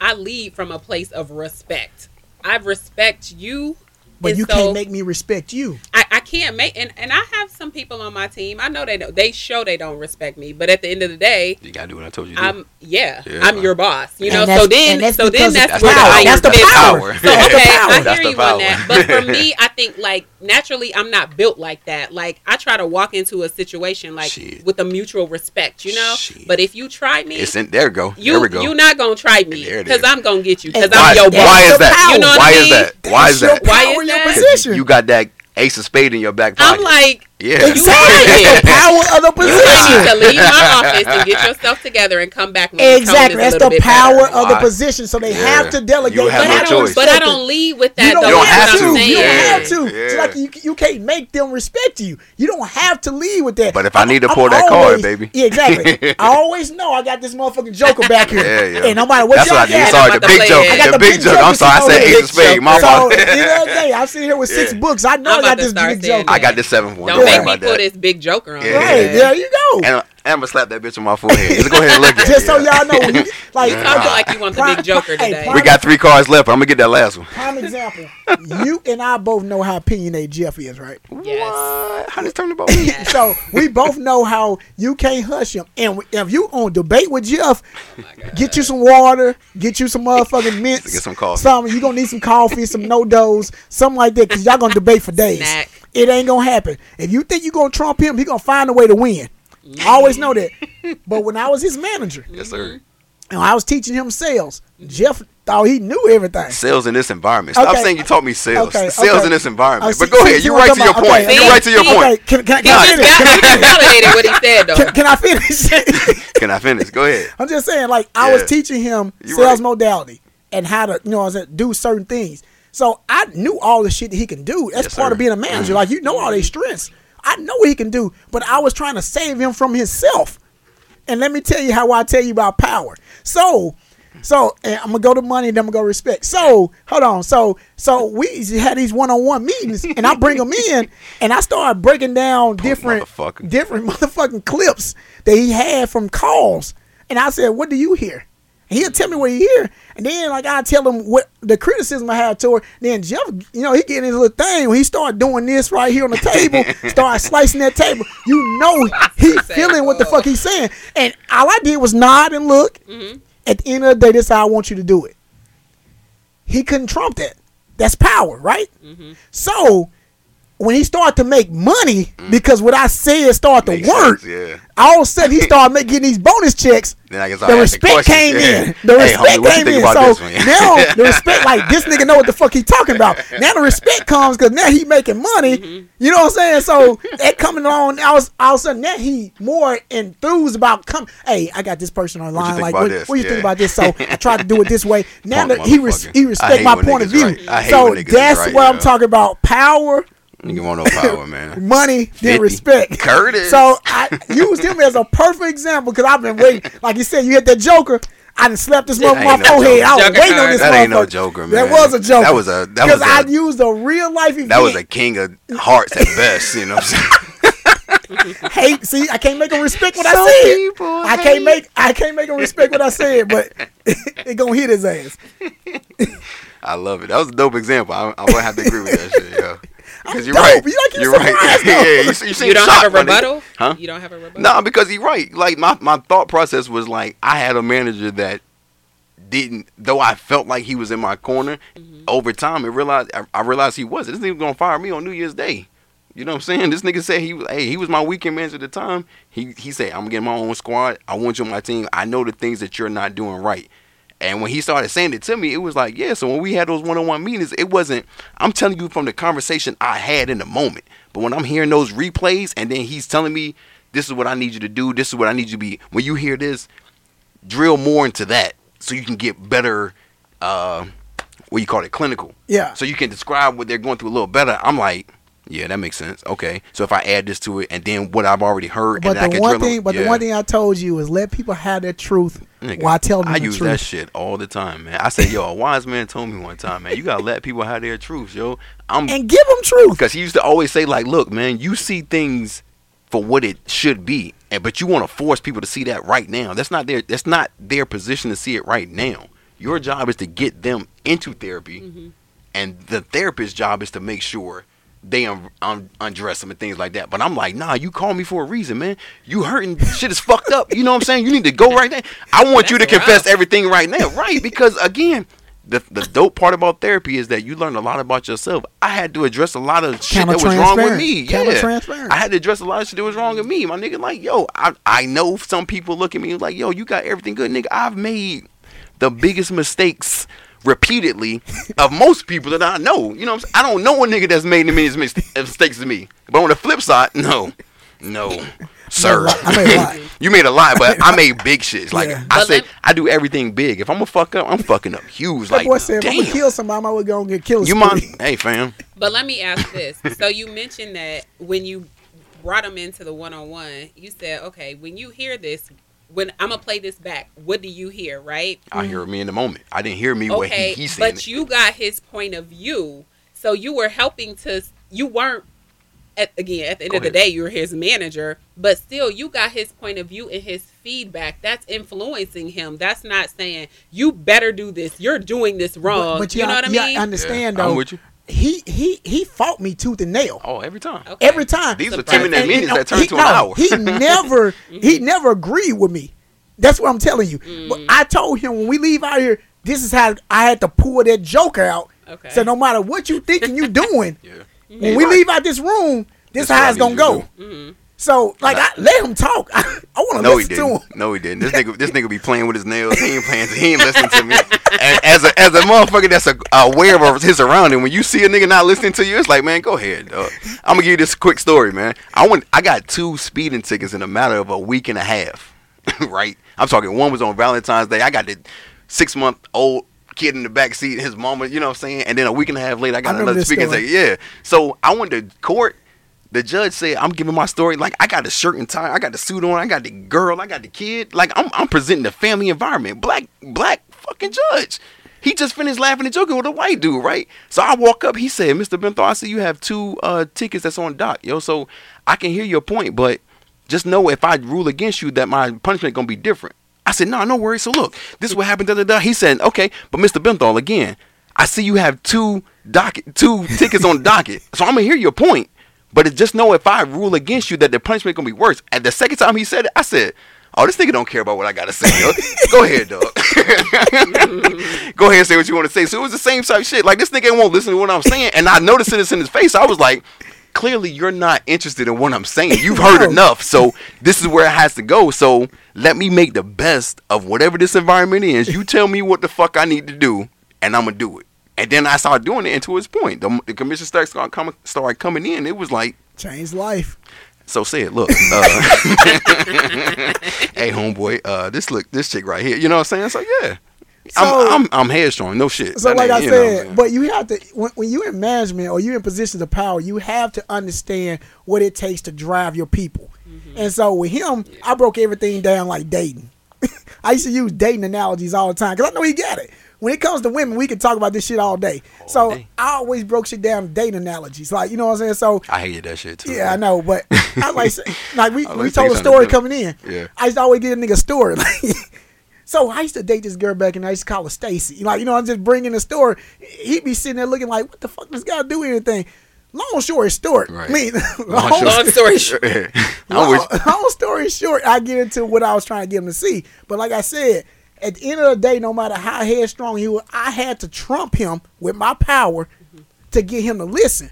I lead from a place of respect. I respect you, But and you so can't make me respect you. I, I can't make and, and I have some people on my team. I know they don't. They show they don't respect me, but at the end of the day, You gotta do what I told you. To. I'm yeah, Yeah. I'm your boss. You And know, so then that's so then that's, That's where the the power. iron That's the fist power. So, So That's the okay. I hear the you on that. But for (laughs) me, I think like naturally, I'm not built like that. Like I try to walk into a situation like Shit. with a mutual respect, you know. Shit. But if you try me, it's in there. We go. you there we go. You're not gonna try me because. I'm gonna get you because I'm your boss. why is that? power. You know what why I is mean? that? Why is that? Why power is in your position. You got that ace of spade in your back pocket. I'm like, yeah. exactly. (laughs) That's the power of the you need to leave my office and get yourself together and come back. When Exactly. That's the power better. of the position. So they Yeah. have to delegate. You have They no have to choice. But I don't lead with that. You don't, though. You don't have, have to. what I'm You don't saying. have to. Yeah. It's like you, you can't make them respect you. You don't have to lead with that. But if I need to I'm pull that card, baby. Yeah, exactly. (laughs) I always know I got this motherfucking joker back here. Yeah, yeah. And nobody, what That's y'all what I did. Sorry, the big play joke. I got The the big big joke. joke I'm sorry. I said over ace there. of spade. My fault. at the end of the I'm sitting here with six (laughs) books. I know I'm got this big saying joker. I got the seventh one. Don't Don't make me about put this big joker on. Yeah. Right, there you go. And I'm gonna slap that bitch on my forehead. Just go ahead and look at (laughs) Just it. so y'all know, when you, (laughs) like, I feel like you want the prime- big joker hey, today. prime- We got three cards left. I'm gonna get that last one. Prime example. (laughs) you and I both know how opinionated Jeff is, right? Yes. What? How this turn about? So we both know how you can't hush him. And if you on debate with Jeff, oh get you some water, get you some motherfucking mints, Get some coffee. Something you gonna need some coffee, some NoDoz, something like that, because y'all gonna debate for days. Snack. It ain't gonna happen. If you think you're gonna trump him, he gonna find a way to win. I always know that. (laughs) But when I was his manager Yes, sir. and I was teaching him sales, Jeff thought he knew everything. Sales in this environment. Stop Okay. saying you taught me sales. Okay, Sales okay. in this environment. Uh, but go see- ahead. You're right to your talking point. about? You're right to your point. Okay, can, can, He can I finish? (laughs) validated what he said though. Can, can I finish? (laughs) Can I finish? Go ahead. I'm just saying, like I was teaching him You sales right. modality and how to, you know, what I'm saying, do certain things. So I knew all the shit that he can do. That's Yes, part sir. of being a manager. Mm-hmm. Like you know all their strengths. I know what he can do, but I was trying to save him from himself. And let me tell you how I tell you about power. So So and I'm gonna go to money, then I'm gonna go respect. So hold on. So so we had these one on one meetings, and I bring them in, (laughs) and I start breaking down different motherfucker. different motherfucking clips that he had from calls, and I said, "What do you hear?" And he'll tell me what he hear, and then like I tell him what the criticism I had to her. Then Jeff, you know, he get in his little thing when he start doing this right here on the table, (laughs) start slicing that table. You know, he (laughs) feeling what the fuck he's saying, and all I did was nod and look. Mm-hmm. At the end of the day, this is how I want you to do it. He couldn't trump that. That's power, right? Mm-hmm. So when he started to make money because what I said started to work, sense, yeah. all of a sudden he started (laughs) making these bonus checks. Then I guess The I'll ask the respect came Yeah. in. The Hey, respect homie, came in. So now the (laughs) respect, like this nigga know what the fuck he talking about. Now the respect comes because now he making money. Mm-hmm. You know what I'm saying? So that coming on, all, all of a sudden now he more enthused about come. Hey, I got this person online. think like, what, what you think about this? So I tried to do it this way. (laughs) Now that he res- he respect my point of view. right. So when niggas is that's right, what I'm talking about. Power Nigga want no power, man. (laughs) money, 50. then respect. Curtis. So I used him as a perfect example because I've been waiting. Like you said, you hit that Joker. I done slapped this motherfucker on my no forehead. I was Joker waiting on this That motherfucker. ain't no Joker, man. That was a joke. That was a- that because was a- I used a real life event. That was a king of hearts at best. You know what I'm saying? (laughs) hate. See, I can't make him respect what Some I said. people I can't make I can't make him respect what I said, but (laughs) it gonna hit his ass. I love it. That was a dope example. I, I'm gonna have to agree with that shit, yo. Because you're dope. right. You like (laughs) you you're right. yeah, you, you, seem You don't shocked, have a my nigga. rebuttal? Huh? You don't have a rebuttal? No, because he's right. Like my, my thought process was like I had a manager that didn't though I felt like he was in my corner mm-hmm. over time and realized I, I realized he wasn't. This nigga gonna fire me on New Year's Day. You know what I'm saying? This nigga said he was hey, he was my weekend manager at the time. He he said, I'm getting my own squad. I want you on my team. I know the things that you're not doing right. And when he started saying it to me, it was like, yeah. So when we had those one-on-one meetings, it wasn't. I'm telling you from the conversation I had in the moment. But when I'm hearing those replays, and then he's telling me, this is what I need you to do. This is what I need you to be. When you hear this, drill more into that, so you can get better. Uh, what you call it, clinical. Yeah. So you can describe what they're going through a little better. I'm like, yeah, that makes sense. Okay. So if I add this to it, and then what I've already heard, But and I the can one drill them- thing, but yeah. the one thing I told you is let people have their truth Nigga, while telling them I use truth. that shit all the time, man. I say, yo, a wise man told me one time, man, you gotta let people have their truth, yo. I'm and give them truth. because he used to always say, like, look, man, you see things for what it should be, and but you want to force people to see that right now. That's not their that's not their position to see it right now. Your job is to get them into therapy, mm-hmm. and the therapist's job is to make sure they un- un- undress them and things like that. But I'm like, nah, you call me for a reason, man. You hurting, (laughs) shit is fucked up. You know what I'm saying? You need to go right now. I want you to confess rough. everything right now, right? Because again. The, the dope part about therapy is that you learn a lot about yourself. I had to address a lot of shit that was wrong with me. Yeah. I had to address a lot of shit that was wrong with me. My nigga, like, yo, I, I know some people look at me like, yo, you got everything good, nigga. I've made the biggest mistakes repeatedly of most people that I know. You know, what I'm saying? I don't know a nigga that's made the many (laughs) mistakes as me. But on the flip side, no, no, (laughs) sir. I made a lot. (laughs) you made a lot, but I made big shit. Like Yeah. I said, I do everything big. If I'm a fuck up, I'm fucking up huge. That Like, boy said, if I'm damn. gonna kill somebody, I would go and get killed. you mind? Hey, fam. But let me ask this. so you mentioned that when you brought them into the one on one, you said, okay, when you hear this, when I'm gonna play this back, what do you hear, right? I hear me in the moment. I didn't hear me what Okay, he, he said. but you got his point of view, so you were helping to. You weren't. At, again, at the end Go of the day, you were his manager, but still, you got his point of view and his feedback. That's influencing him. That's not saying you better do this. You're doing this wrong. But, but you know what I yeah, mean? understand Yeah, I'm though. with you. He he he fought me tooth and nail. Oh, every time. Okay. Every time. These were 10 minute meetings that turned he, to no, an hour. He (laughs) never he never agreed with me. That's what I'm telling you. But Mm. I told him when we leave out here, this is how I had to pull that joker out. Okay. So no matter what you thinking you doing, (laughs) Yeah. when we Right. leave out this room, this That's how it's gonna go. you to Mhm. So like I let him talk. (laughs) I, want to No, he listen to him. didn't. No, he didn't. This nigga, this (laughs) nigga be playing with his nails. He ain't playing. He ain't listening to me. And as a as a motherfucker that's a, aware of his surrounding, when you see a nigga not listening to you, it's like, man, go ahead. Dog. I'm gonna give you this quick story, man. I went. I got two speeding tickets in a matter of a week and a half. (laughs) right. I'm talking. One was on Valentine's Day. I got the six month old kid in the back seat, his mama. You know what I'm saying? And then a week and a half later, I got I another this speeding ticket. Yeah. So I went to court. The judge said, "I'm giving my story like I got the shirt and tie, I got the suit on, I got the girl, I got the kid. Like I'm, I'm presenting the family environment. Black, black fucking judge. He just finished laughing and joking with a white dude, right? So I walk up. He said, "Mr. Benthal, I see you have two uh, tickets that's on dock, yo. So I can hear your point, but just know if I rule against you, that my punishment gonna be different." I said, "No, no worries. So look, this is what happened." Da da da. He said, "Okay, but Mr. Benthal, again, I see you have two docket, two tickets on docket. So I'm gonna hear your point, but it, just know if I rule against you, that the punishment gonna be worse." At the second time he said it, I said. Oh, this nigga don't care about what I gotta say. Go ahead, dog. (laughs) (laughs) Go ahead and say what you want to say. So it was the same type of shit. Like this nigga won't listen to what I'm saying, and I noticed this in his face. I was like, clearly you're not interested in what I'm saying. You've heard No. enough, so this is where it has to go. So let me make the best of whatever this environment is. You tell me what the fuck I need to do, and I'm gonna do it. And then I started doing it. And to his point, the, the commission started coming, started coming in. It was like Changed life. so say it. Look, uh, (laughs) (laughs) hey homeboy, uh, this look this chick right here. You know what I'm saying? So yeah, So- I'm, I'm I'm headstrong. No shit. So, That like ain't- I you know said, but you have to when, when you're in management or you're in positions of power, you have to understand what it takes to drive your people. And so with him, I broke everything down like dating. (laughs) I used to use dating analogies all the time because I know he got it. When it comes to women, we can talk about this shit all day. so day. I always broke shit down to dating analogies, like you know what I'm saying. So I hated that shit too. yeah, I know, but I like (laughs) like we, like we told a story coming in. Yeah. I used to always get a nigga story. (laughs) Like, so I used to date this girl back and I used to call her Stacy. Like, you know, I'm just bringing the story. He'd be sitting there looking like, what the fuck does God do anything? Long story short, Right. I mean, Long (laughs) long, Long story short. Long, long story short, I get into what I was trying to get him to see. But like I said, at the end of the day, no matter how headstrong he was, I had to trump him with my power to get him to listen.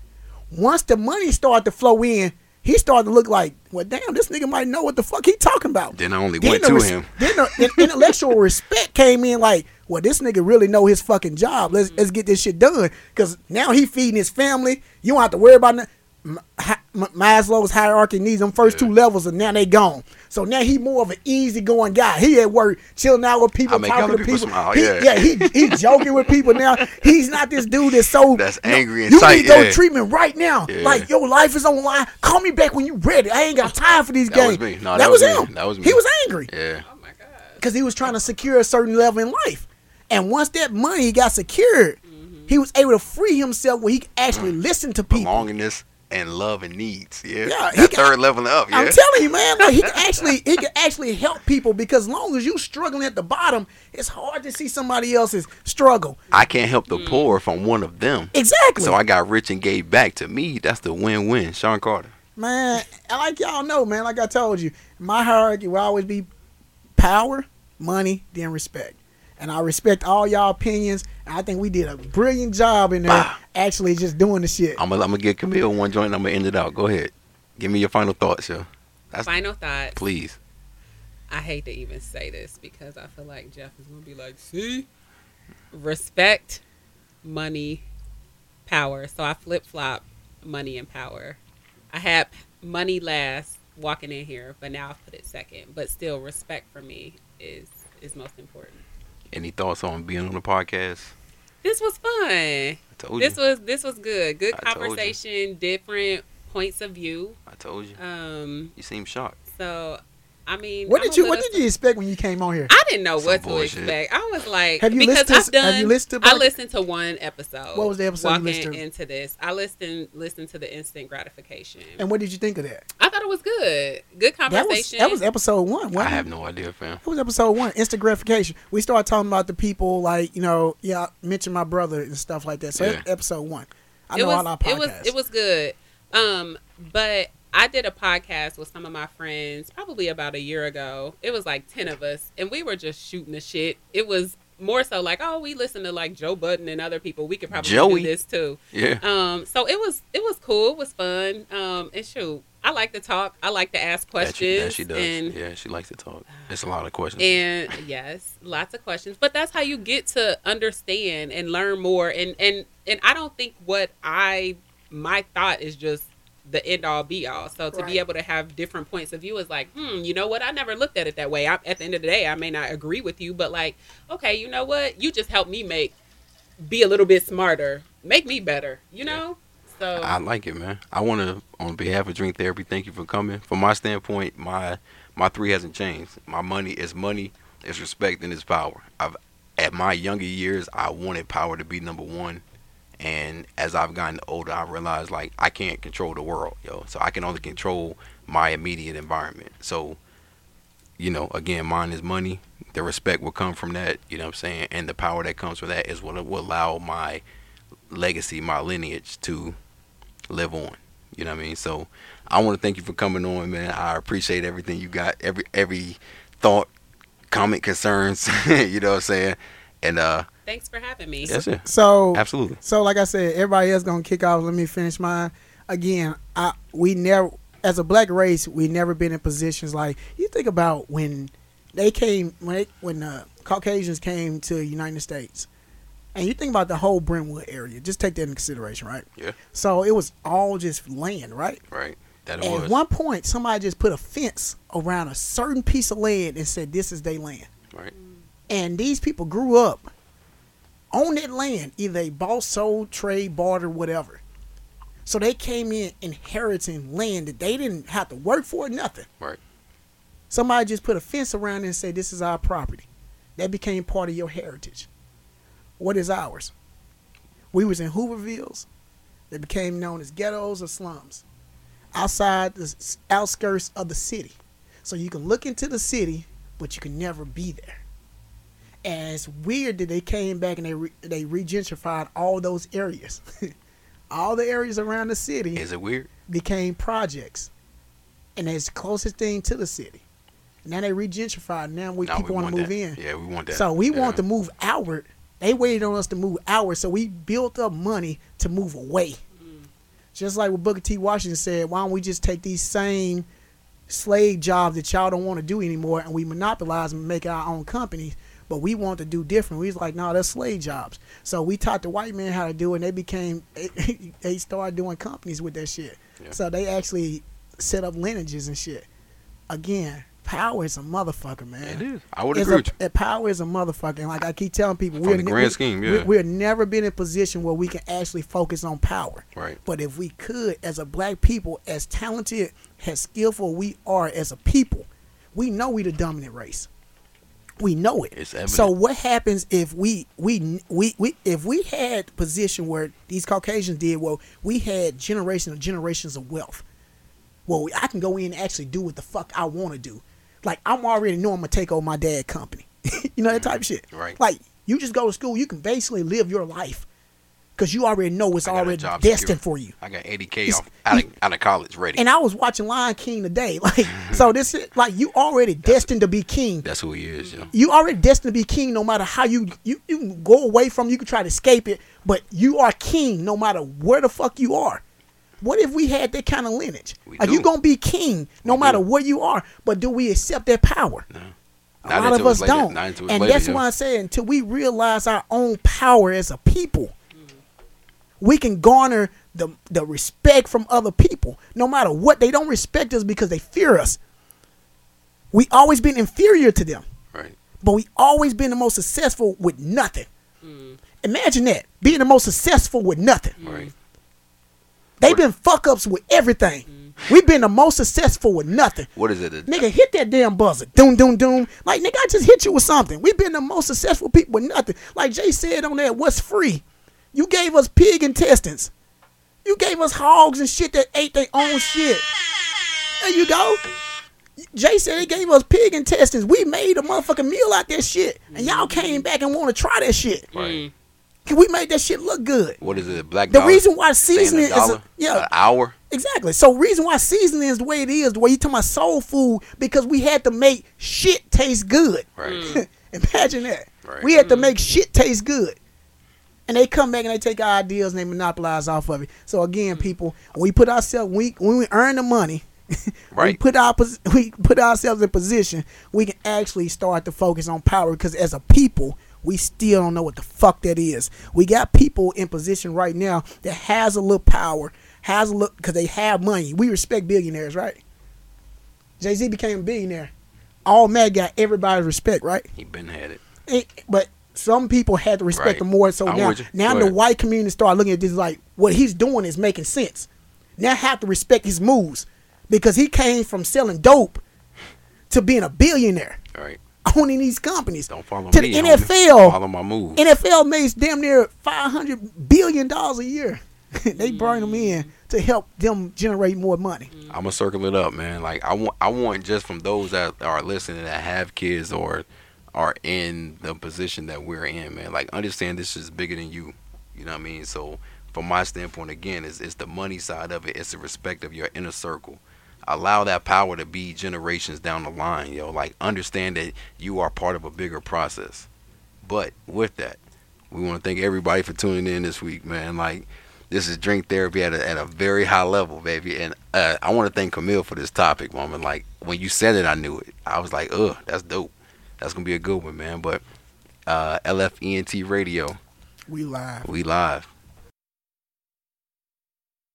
Once the money started to flow in, he started to look like, well, damn, this nigga might know what the fuck he talking about. Then I only Then went the to him. Then the intellectual (laughs) respect came in like, well, this nigga really know his fucking job. Let's let's get this shit done. Cause now he feeding his family. You don't have to worry about no- Maslow's hierarchy needs them first two levels, and now they gone. So now he more of an easygoing guy. He at work, chilling out with people, talking to people people. smile, He- yeah. he he (laughs) joking with people now. He's not this dude that's so That's angry and You tight, need go yeah. treatment right now. Yeah. Like your life is on line. Call me back when you ready. I ain't got time for these That was games. me. No, that, that was, was me. him. That was me. He was angry Yeah. Oh my god. because he was trying to secure a certain level in life. And once that money got secured, mm-hmm. he was able to free himself where he actually listened to people. Belongingness and love and needs. Yeah. Yeah, he that got- third level up. Yeah. I'm telling you, man, like he can (laughs) actually he can actually help people because as long as you struggling at the bottom, it's hard to see somebody else's struggle. I can't help the mm. poor if I'm one of them. Exactly. So I got rich and gave back. To me, that's the win-win. Shawn Carter. Man, like y'all know, man, like I told you, my hierarchy will always be power, money, then respect. And I respect all y'all opinions. I think we did a brilliant job in there Bah. actually just doing the shit. I'm gonna, I'm gonna get Camille one joint. and I'm gonna end it out. Go ahead. Give me your final thoughts, yo. That's Final thoughts. please. I hate to even say this because I feel like Jeff is gonna be like, see, respect, money, power. So I flip flop money and power. I had money last walking in here, but now I've put it second. But still, respect for me is is most important. Any thoughts on being on the podcast? This was fun. I told This was this was good. Good I conversation, different points of view. I told you. Um, You seem shocked. so I mean, What did you What did you expect when you came on here? I didn't know Some what to bullshit. expect. I was like, Have you because listened to- I've done. have you listened to I listened to one episode. What was the episode you Walking listened to? into this, I listened listened to the instant gratification. And what did you think of that? I thought it was good. Good That was conversation. that was episode one. Wasn't I it? have no idea, fam. It was episode one, instant gratification. We started talking about the people, like you know, yeah, I mentioned my brother and stuff like that. So Yeah. episode one. I it know was, all our podcasts. it was it was good. Um, but I did a podcast with some of my friends probably about a year ago. It was like ten of us, and we were just shooting the shit. It was more so like, oh, we listen to like Joe Budden and other people. We could probably Joey. do this too. Yeah. Um, so it was it was cool. It was fun. Um, and shoot, I like to talk. I like to ask That she, questions. that she does. Yeah, she likes to talk. It's a lot of questions. and yes, lots of questions. But that's how you get to understand and learn more. And and and I don't think what I my thought is just the end all be all. So to Right. be able to have different points of view is like, hmm, you know what? I never looked at it that way. I, at the end of the day, I may not agree with you, but like, okay, you know what? You just helped me make be a little bit smarter, make me better. You know. So I like it, man. I want to, on behalf of Drink Therapy, thank you for coming. From my standpoint, my my three hasn't changed. My money is money, it's respect, and it's power. I've at my younger years, I wanted power to be number one. And as I've gotten older, I realized like I can't control the world, yo. So I can only control my immediate environment. So, you know, again, mine is money. The respect will come from that, you know what I'm saying? And the power that comes from that is what will allow my legacy, my lineage to live on. You know what I mean? So I want to thank you for coming on, man. I appreciate everything you got, every every thought, comment, concerns, (laughs) you know what I'm saying? And uh Thanks for having me. that's it. So Absolutely. So like I said, everybody else gonna kick off. Let me finish mine. Again, I we never as a black race, we never been in positions like you think about when they came when they, when the Caucasians came to the United States, and you think about the whole Brentwood area. Just take that into consideration, right? Yeah. So it was all just land, right? Right. That it At was. one point, somebody just put a fence around a certain piece of land and said, "This is their land." Right. And these people grew up on that land, either they bought, sold, trade, barter, whatever. So they came in inheriting land that they didn't have to work for, nothing. Right. Somebody just put a fence around it and said, "This is our property." That became part of your heritage. What is ours? We was in Hoovervilles. They became known as ghettos or slums, outside the outskirts of the city. So you can look into the city, but you can never be there. And it's weird that they came back and they re- they regentrified all those areas. (laughs) all the areas around the city Is it weird? became projects, and it's the closest thing to the city. Now they regentrified. Now we No, people want to move that. in. Yeah, we want that. So we Yeah. want to move outward. They waited on us to move outward, so we built up money to move away. Just like what Booker T. Washington said, why don't we just take these same slave jobs that y'all don't want to do anymore and we monopolize them and make our own companies, but we want to do different. We was like, no, that's slave jobs. So we taught the white man how to do it and they became, (laughs) they started doing companies with that shit. Yeah. So they actually set up lineages and shit. Again, power is a motherfucker, man It is. I would is agree a, a power is a motherfucker. And like I keep telling people, From we're the grand we- scheme, we- yeah. we're never been in a position where we can actually focus on power. Right. But if we could, as a black people, as talented, as skillful we are as a people, we know we the dominant race. We know it. It's evident. So what happens if we we we, we if we had position where these Caucasians did well, we had generations and generations of wealth. Well, I can go in and actually do what the fuck I want to do. Like I'm already know I'm gonna take over my dad company. (laughs) you know that type of shit. Right. Like you just go to school, you can basically live your life because you already know it's I got a already destined security. for you. I got 80k off, out, of, out of college ready. And I was watching Lion King today. (laughs) Like so, (laughs) this is like you already destined to be king. That's who he is, yo. You already destined to be king. No matter how you you you can go away from, you can try to escape it, but you are king no matter where the fuck you are. What if we had that kind of lineage? We like do. you gonna be king no We matter do. where you are, but do we accept that power? No. A Not lot of us later- don't, not until it's and later, that's yo. why I say until we realize our own power as a people, we can garner the the respect from other people. No matter what, they don't respect us because they fear us. We always been inferior to them, Right. but we always been the most successful with nothing. Mm. Imagine that being the most successful with nothing. Mm. Right. They've been fuck ups with everything. Mm. We've been the most successful with nothing. What is it? A- Nigga, hit that damn buzzer. Doom, doom, doom. Like, nigga, I just hit you with something. We've been the most successful people with nothing. Like Jay said on that, what's free? You gave us pig intestines. You gave us hogs and shit that ate their own shit. There you go. Jay said he gave us pig intestines. We made a motherfucking meal out that shit. And y'all came back and want to try that shit. Right. We made that shit look good. What is it? a Black The dollar? reason why Staying seasoning is dollar? a, yeah, An hour. Exactly. So reason why seasoning is the way it is, the way you talking about soul food, because we had to make shit taste good. Right. (laughs) Imagine that. Right. We had to mm-hmm. make shit taste good. And they come back and they take our ideas and they monopolize off of it. So again, mm. people, we put ourselves when we when we earn the money, (laughs) we Right. put our we put ourselves in position, we can actually start to focus on power because as a people, we still don't know what the fuck that is. We got people in position right now that has a little power, has a look because they have money. We respect billionaires, right? Jay Z became a billionaire. All Mad got everybody's respect, right? He been had it. But some people had to respect Right. him more. So I'm now, now Go the ahead. white community start looking at this like what he's doing is making sense. Now I have to respect his moves because he came from selling dope to being a billionaire. Right. owning these companies. Don't follow To me. the. NFL. Follow my move. NFL makes damn near five hundred billion dollars a year. (laughs) they bring them in to help them generate more money. I'm gonna circle it up, man. Like I want, I want just from those that are listening that have kids or are in the position that we're in, man. Like understand this is bigger than you. You know what I mean? So from my standpoint, again, it's, it's the money side of it. It's the respect of your inner circle. Allow that power to be generations down the line, yo. Like understand that you are part of a bigger process. But with that, we want to thank everybody for tuning in this week, man. Like this is drink therapy at a, at a very high level, baby. And uh, I want to thank Camille for this topic, woman. Like when you said it, I knew it. I was like, ugh, that's dope. That's gonna be a good one, man. But uh, LFENT Radio, We live. we live.